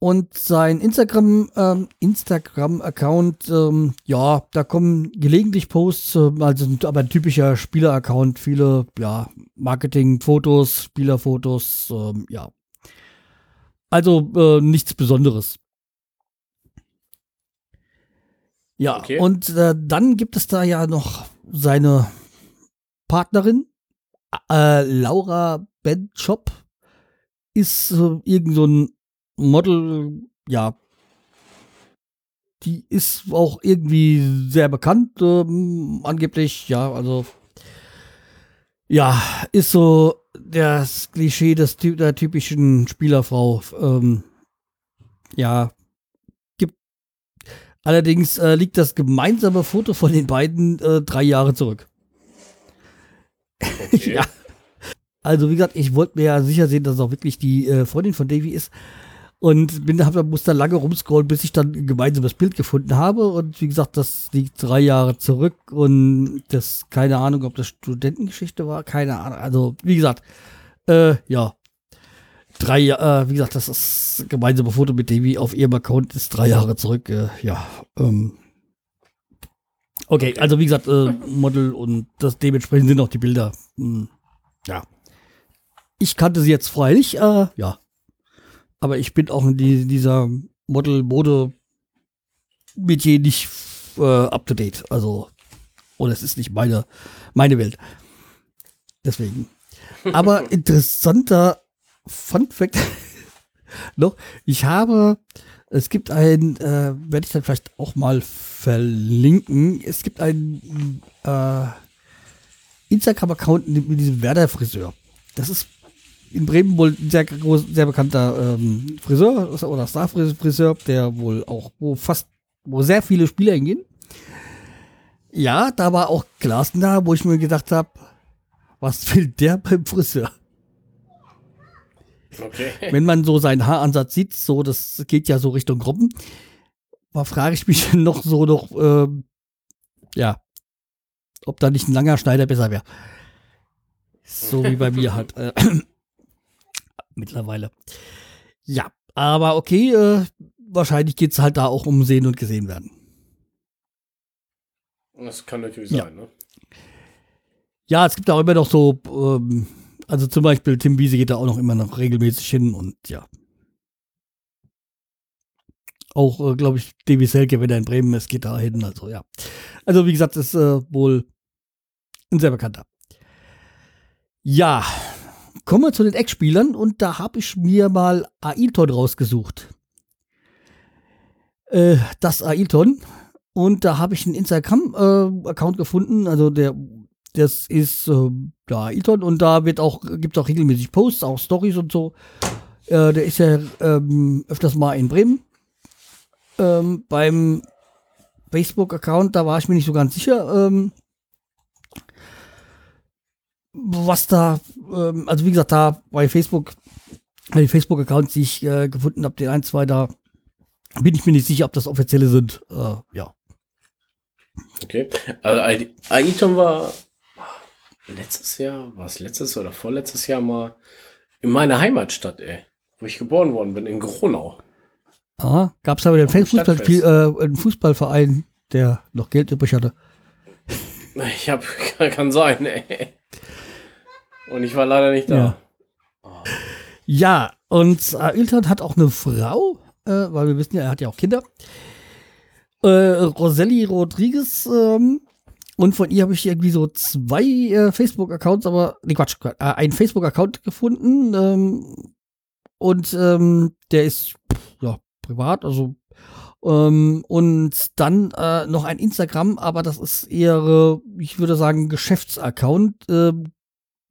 Und sein Instagram, ähm, Instagram-Account, ähm, ja, da kommen gelegentlich Posts, äh, also aber ein typischer Spieler-Account, viele, ja, Marketing-Fotos, Spielerfotos, ähm, ja. Also äh, nichts Besonderes. Ja, Okay. und äh, dann gibt es da ja noch seine Partnerin, äh, Laura Benchop, ist äh, irgend so ein Model, ja, die ist auch irgendwie sehr bekannt, ähm, angeblich, ja, also, ja, ist so das Klischee des, der typischen Spielerfrau, ähm, ja, allerdings äh, liegt das gemeinsame Foto von den beiden äh, drei Jahre zurück. Okay. *laughs* Ja. Also wie gesagt, ich wollte mir ja sicher sehen, dass es auch wirklich die äh, Freundin von Davy ist. Und bin, hab, muss dann lange rumscrollen, bis ich dann ein gemeinsames Bild gefunden habe. Und wie gesagt, das liegt drei Jahre zurück. Und das, keine Ahnung, ob das Studentengeschichte war, keine Ahnung. Also, wie gesagt, äh, ja. Drei Jahre, äh, wie gesagt, das ist ein gemeinsames Foto mit Davy auf ihrem Account, ist drei Jahre zurück. Äh, ja, ähm. Okay, also wie gesagt, äh, Model und das dementsprechend sind auch die Bilder. Hm, ja. Ich kannte sie jetzt freilich, äh, ja. Aber ich bin auch in die, dieser Model-Mode-Metier nicht äh, up to date. Also, oder es ist nicht meine, meine Welt. Deswegen. Aber *laughs* interessanter Fun Fact *laughs* noch, ich habe, es gibt ein, äh, werde ich dann vielleicht auch mal verlinken, es gibt einen äh, Instagram-Account mit diesem Werder-Friseur. Das ist in Bremen wohl ein sehr groß, sehr bekannter ähm, Friseur oder Star-Friseur, der wohl auch, wo fast, wo sehr viele Spieler hingehen. Ja, da war auch da, wo ich mir gedacht habe, was will der beim Friseur? Okay. *laughs* Wenn man so seinen Haaransatz sieht, so, das geht ja so Richtung Gruppen, da frage ich mich *laughs* noch so noch, ähm, ja, ob da nicht ein langer Schneider besser wäre. So wie bei mir halt. Äh, *clears throat* mittlerweile. Ja, aber okay, äh, wahrscheinlich geht es halt da auch um Sehen und Gesehen werden. Das kann natürlich Ja. sein, ne? Ja, es gibt auch immer noch so, ähm, also zum Beispiel Tim Wiese geht da auch noch immer noch regelmäßig hin und ja. auch, äh, glaube ich, Davy Selke, wenn er in Bremen ist, geht da hin. Also ja. Also wie gesagt, ist äh, wohl ein sehr bekannter. Ja, kommen wir zu den Eckspielern und da habe ich mir mal Ailton rausgesucht. Äh, das Ailton. Und da habe ich einen Instagram-Account äh, gefunden, also der das ist äh, ja Ailton und da wird auch gibt auch regelmäßig Posts, auch Stories und so. Äh, der ist ja ähm, öfters mal in Bremen. Ähm, beim Facebook-Account, da war ich mir nicht so ganz sicher, ähm, was da, ähm, also wie gesagt, da bei Facebook, bei Facebook-Accounts, die ich äh, gefunden habe, den ein, zwei da, bin ich mir nicht sicher, ob das offizielle sind. Äh, ja. Okay. Also Aiton war letztes Jahr, war es letztes oder vorletztes Jahr mal in meiner Heimatstadt, ey wo ich geboren worden bin, in Gronau. Ah, gab es aber den Fußball, äh, einen Fußballverein, der noch Geld übrig hatte. Ich hab, *laughs* kann sein, ey. Und ich war leider nicht da. Ja, oh. ja und äh, hat auch eine Frau, äh, weil wir wissen ja, er hat ja auch Kinder. Äh, Roselli Rodriguez, ähm, und von ihr habe ich irgendwie so zwei äh, Facebook-Accounts, aber, nee, Quatsch, äh, einen Facebook-Account gefunden, ähm, und ähm, der ist ja privat, also ähm, und dann äh, noch ein Instagram, aber das ist eher, ich würde sagen, Geschäftsaccount, äh,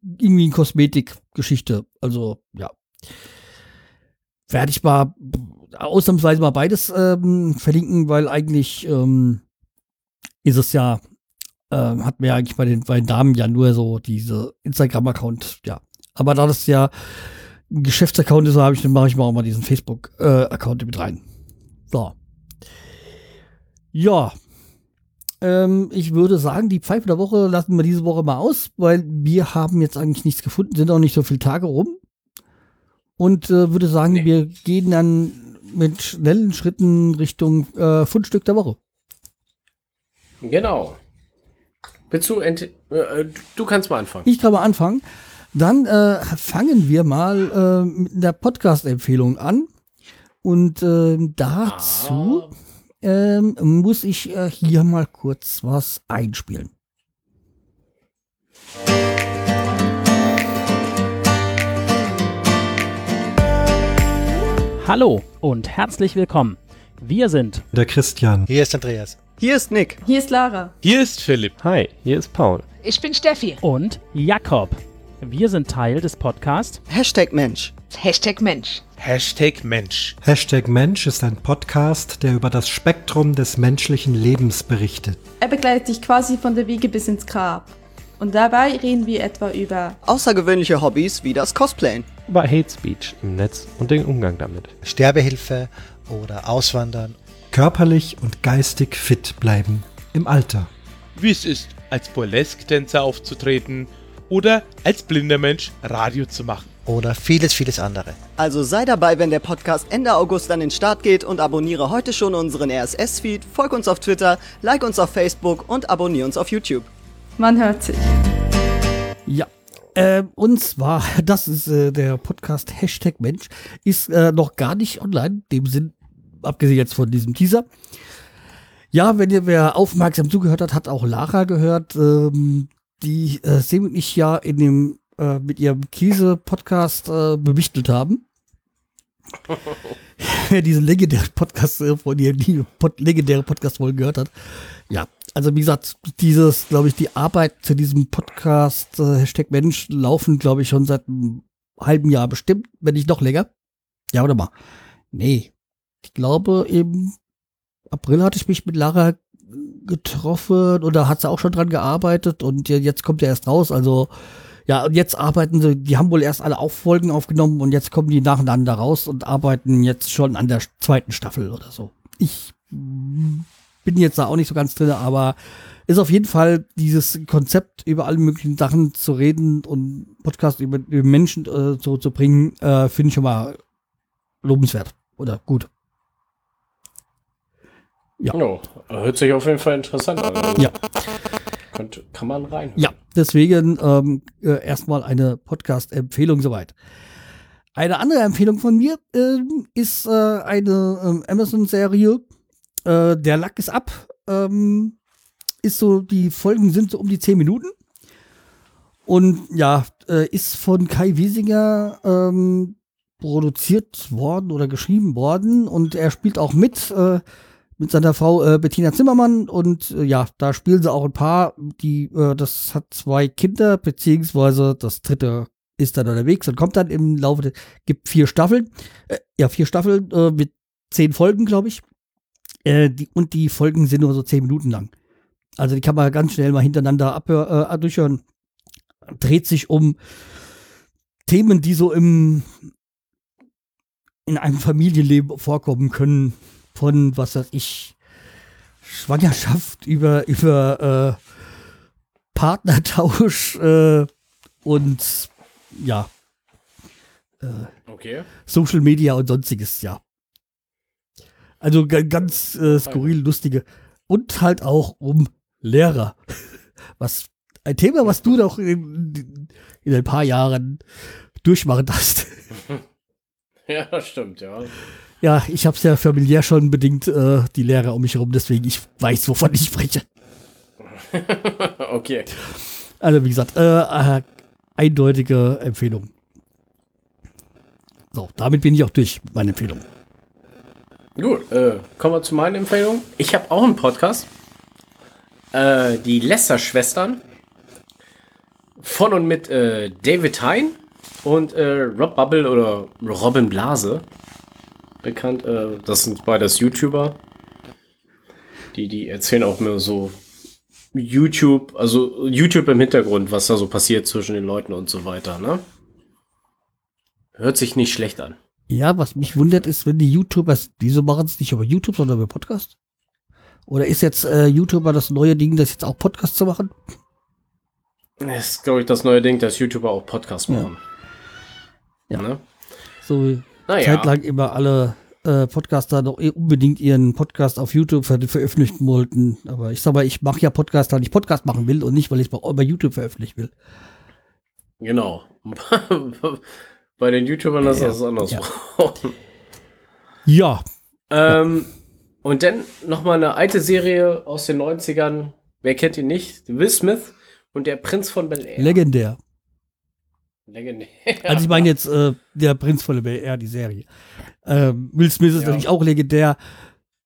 irgendwie eine Kosmetikgeschichte. Also ja, werde ich mal ausnahmsweise mal beides ähm, verlinken, weil eigentlich ähm, ist es ja, äh, hat mir eigentlich bei den, bei den Damen ja nur so diese Instagram-Account, ja. Aber da das ja Geschäftsaccount ist, habe ich, dann mache ich mal auch mal diesen Facebook-Account äh, mit rein. So. Ja. Ähm, ich würde sagen, die Pfeife der Woche lassen wir diese Woche mal aus, weil wir haben jetzt eigentlich nichts gefunden, sind auch nicht so viele Tage rum. Und äh, würde sagen, nee. wir gehen dann mit schnellen Schritten Richtung äh, Fundstück der Woche. Genau. Willst du, äh, du kannst mal anfangen. Ich kann mal anfangen. Dann äh, fangen wir mal äh, mit der Podcast-Empfehlung an. Und äh, dazu ah. Ähm, muss ich äh, hier mal kurz was einspielen. Hallo und herzlich willkommen. Wir sind der Christian. Hier ist Andreas. Hier ist Nick. Hier ist Lara. Hier ist Philipp. Hi, hier ist Paul. Ich bin Steffi. Und Jakob. Wir sind Teil des Podcasts Hashtag Mensch. Hashtag Mensch. Hashtag Mensch. Hashtag Mensch ist ein Podcast, der über das Spektrum des menschlichen Lebens berichtet. Er begleitet dich quasi von der Wiege bis ins Grab. Und dabei reden wir etwa über außergewöhnliche Hobbys wie das Cosplayen, über Hate Speech im Netz und den Umgang damit, Sterbehilfe oder Auswandern, körperlich und geistig fit bleiben im Alter, wie es ist, als Burlesque-Tänzer aufzutreten oder als blinder Mensch Radio zu machen. Oder vieles, vieles andere. Also sei dabei, wenn der Podcast Ende August an den Start geht und abonniere heute schon unseren RSS-Feed, folg uns auf Twitter, like uns auf Facebook und abonniere uns auf YouTube. Man hört sich. Ja. Äh, und zwar, *laughs* das ist äh, der Podcast Hashtag Mensch, ist äh, noch gar nicht online, dem Sinn, abgesehen jetzt von diesem Teaser. Ja, wenn ihr wer aufmerksam zugehört hat, hat auch Lara gehört. Ähm, die äh, Sam und ich ja in dem äh, mit ihrem Käse-Podcast äh, bewichtelt haben. *laughs* Wer diesen legendären Podcast äh, von ihr, die Pod legendäre Podcast-Folge gehört hat. Ja, also wie gesagt, dieses, glaube ich, die Arbeit zu diesem Podcast äh, Hashtag Mensch laufen, glaube ich, schon seit einem halben Jahr bestimmt, wenn nicht noch länger. Ja, oder mal. Nee. Ich glaube, im April hatte ich mich mit Lara getroffen oder hat sie auch schon dran gearbeitet und jetzt kommt er erst raus. Also ja, und jetzt arbeiten sie, die haben wohl erst alle auch Folgen aufgenommen und jetzt kommen die nacheinander raus und arbeiten jetzt schon an der zweiten Staffel oder so. Ich bin jetzt da auch nicht so ganz drin, aber ist auf jeden Fall dieses Konzept, über alle möglichen Sachen zu reden und Podcast über, über Menschen äh, so zu bringen, äh, finde ich schon mal lobenswert oder gut. Ja. Oh, hört sich auf jeden Fall interessant an. Also ja. Könnte, kann man rein. Ja, deswegen ähm, äh, erstmal eine Podcast-Empfehlung soweit. Eine andere Empfehlung von mir ähm, ist äh, eine ähm, Amazon-Serie. Äh, Der Lack ist ab. Ähm, ist so, die Folgen sind so um die 10 Minuten. Und ja, äh, ist von Kai Wiesinger ähm, produziert worden oder geschrieben worden. Und er spielt auch mit. Mit seiner Frau äh, Bettina Zimmermann und äh, ja, da spielen sie auch ein paar, die, äh, das hat zwei Kinder, beziehungsweise das dritte ist dann unterwegs und kommt dann im Laufe der, gibt vier Staffeln, äh, ja, vier Staffeln äh, mit zehn Folgen, glaube ich. Äh, die, und die Folgen sind nur so zehn Minuten lang. Also die kann man ganz schnell mal hintereinander abhör, durchhören. Dreht sich um Themen, die so im in einem Familienleben vorkommen können von, was weiß ich, Schwangerschaft über, über äh, Partnertausch äh, und ja, äh, Okay. Social Media und sonstiges, ja. Also ga- ganz äh, skurril, lustige. Und halt auch um Lehrer. *laughs* Was ein Thema, was du doch in, in ein paar Jahren durchmachen hast. *laughs* Ja, das stimmt, ja. Ja, ich habe es ja familiär schon bedingt, äh, die Lehrer um mich herum, deswegen ich weiß, wovon ich spreche. *laughs* okay. Also wie gesagt, äh, eindeutige Empfehlung. So, damit bin ich auch durch, mit meiner Empfehlung. Gut, äh, kommen wir zu meinen Empfehlungen. Ich habe auch einen Podcast. Äh, die Lester-Schwestern. Von und mit äh, David Hein und äh, Rob Bubble oder Robin Blase. Bekannt. Äh, das sind beides YouTuber. Die, die erzählen auch mir so YouTube, also YouTube im Hintergrund, was da so passiert zwischen den Leuten und so weiter, ne? Hört sich nicht schlecht an. Ja, was mich wundert ist, wenn die YouTubers, wieso machen es nicht über YouTube, sondern über Podcast? Oder ist jetzt äh, YouTuber das neue Ding, das jetzt auch Podcast zu machen? Das ist, glaube ich, das neue Ding, dass YouTuber auch Podcasts Ja. machen. Ja. Ne? So wie Naja. zeitlang immer alle äh, Podcaster noch eh unbedingt ihren Podcast auf YouTube ver veröffentlichen wollten. Aber ich sag mal, ich mache ja Podcast, weil ich Podcast machen will und nicht, weil ich es bei, bei YouTube veröffentlichen will. Genau. *laughs* Bei den YouTubern ist Ja, das anders. ja. Ja, ähm, und dann nochmal eine alte Serie aus den 90ern. Wer kennt ihn nicht? Will Smith und der Prinz von Bel Air. legendär. Legendär. Also ich meine jetzt äh, der Prinz von Bel Air, die Serie. Ähm, Will Smith ist Ja. natürlich auch legendär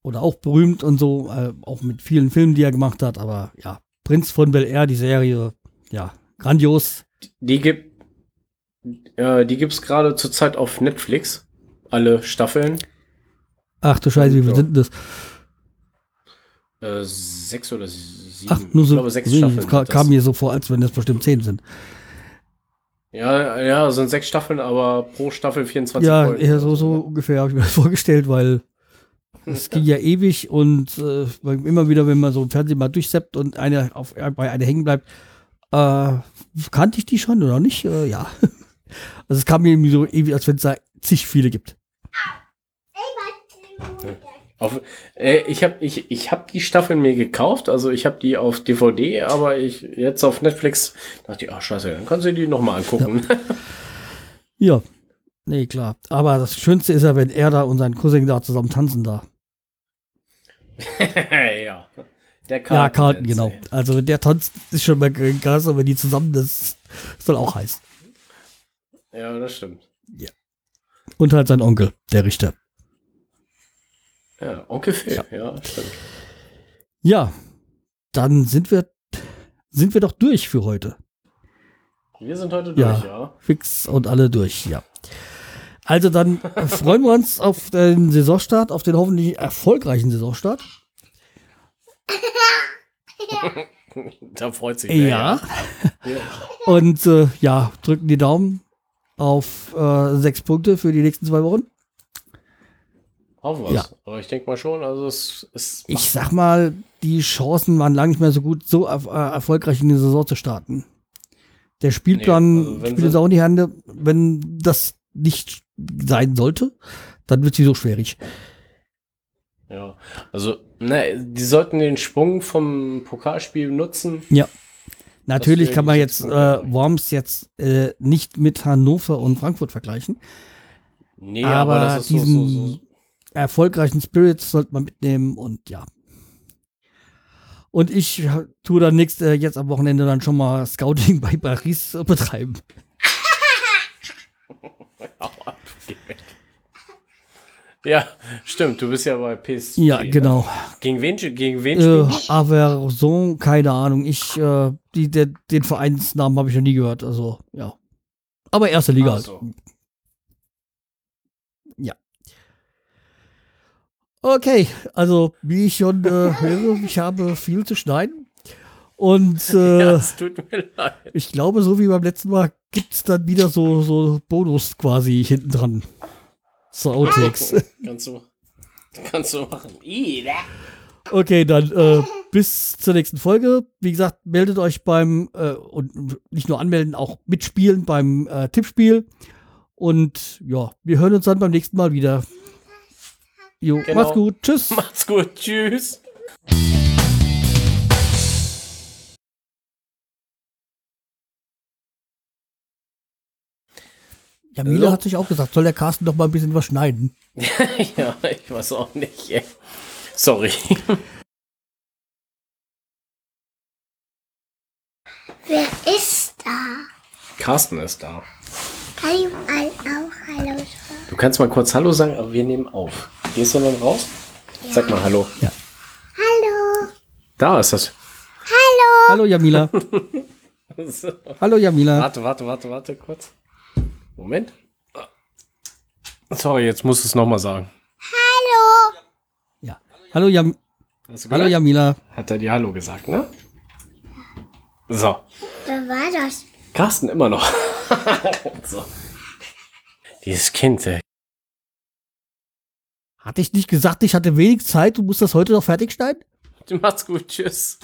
oder auch berühmt und so, äh, auch mit vielen Filmen, die er gemacht hat. Aber ja, Prinz von Bel Air, die Serie, ja, grandios. Die gibt äh, die gibt's gerade zurzeit auf Netflix. Alle Staffeln. Ach du Scheiße, wie viel Ja. sind denn das? Äh, sechs oder sieben. Ach, nur ich so, glaube, sechs Staffeln. kam mir so vor, als wenn das bestimmt zehn sind. Ja, ja, es sind sechs Staffeln, aber pro Staffel 24 Ja, Folgen. eher so, so ungefähr habe ich mir das *laughs* vorgestellt, weil es ging ja ewig und äh, immer wieder, wenn man so im Fernsehen mal durchseppt und eine auf, bei einer hängen bleibt, äh, kannte ich die schon oder nicht? Äh, ja. *laughs* Also es kam mir irgendwie so ewig, als wenn es da zig viele gibt. Auf, äh, ich habe ich, ich hab die Staffeln mir gekauft, also ich habe die auf DVD, aber ich jetzt auf Netflix dachte ich, ach scheiße, dann kannst du die nochmal angucken. Ja. Nee, klar. Aber das Schönste ist ja, wenn er da und sein Cousin da zusammen tanzen da. *laughs* ja. Der Ja, Carlton, Carlton, jetzt, genau. Also wenn der tanzt, ist schon mal krass, aber wenn die zusammen, das soll auch heiß. Ja, das stimmt. Und halt sein Onkel, der Richter. Ja, Phil, ja, stimmt. Ja, dann sind wir, sind wir doch durch für heute. Wir sind heute Ja. durch, ja. Fix und alle durch, ja. Also dann *laughs* freuen wir uns auf den Saisonstart, auf den hoffentlich erfolgreichen Saisonstart. *laughs* Da freut sich Ja. wer, ja. Und äh, ja, drücken die Daumen auf äh, sechs Punkte für die nächsten zwei Wochen. Hoffen wir's. Ja. Aber ich denke mal schon, also es ist. Ich sag mal, die Chancen waren lange nicht mehr so gut, so erf- äh, erfolgreich in die Saison zu starten. Der Spielplan Nee, also spielt sie- auch in die Hände. Wenn das nicht sein sollte, dann wird sie so schwierig. Ja, also, ne, die sollten den Sprung vom Pokalspiel nutzen. Ja. Natürlich kann man jetzt äh, Worms jetzt äh, nicht mit Hannover und Frankfurt vergleichen. Nee, aber, aber, das ist so, diesen so, so. Erfolgreichen Spirits sollte man mitnehmen und ja. Und ich tue dann nächst, äh, jetzt am Wochenende dann schon mal Scouting bei Paris äh, *laughs* betreiben. Ja, stimmt, du bist ja bei PSG. Ja, genau. Gegen wen, gegen wen Äh, Averson, keine Ahnung. Ich, äh, die, der, den Vereinsnamen habe ich noch nie gehört. Also, ja. Aber erste Liga Ach halt. Ja. Okay, also wie ich schon äh, höre, ich habe viel zu schneiden. Und *laughs* äh, Ja, es tut mir leid. ich glaube, so wie beim letzten Mal gibt es dann wieder so, so Bonus quasi hinten dran. So Outtakes. *laughs* Kannst du, kannst du machen. Okay, dann äh, bis zur nächsten Folge. Wie gesagt, meldet euch beim äh, und nicht nur anmelden, auch mitspielen beim äh, Tippspiel. Und ja, wir hören uns dann beim nächsten Mal wieder. Jo, Genau. macht's gut. Tschüss. Macht's gut. Tschüss. Jamila So. hat sich auch gesagt, soll der Carsten doch mal ein bisschen was schneiden. *laughs* ja, ich weiß auch nicht. Ey. Sorry. Wer ist da? Carsten ist da. Mal auch Hallo sagen? Du kannst mal kurz Hallo sagen, aber wir nehmen auf. Gehst du dann raus? Sag mal Hallo. Hallo. Da ist das. Hallo. Hallo Jamila. *laughs* So. Hallo Jamila. Warte, warte, warte, warte, kurz. Moment. Sorry, jetzt musst du es nochmal sagen. Hallo. Ja. Hallo, Jam Hast du Hallo? Jamila. Hat er dir Hallo gesagt, ne? So. Wer war das? Carsten immer noch. *laughs* so. Dieses Kind, ey. Hatte ich nicht gesagt, ich hatte wenig Zeit, du musst das heute noch fertig schneiden? Macht's gut, tschüss.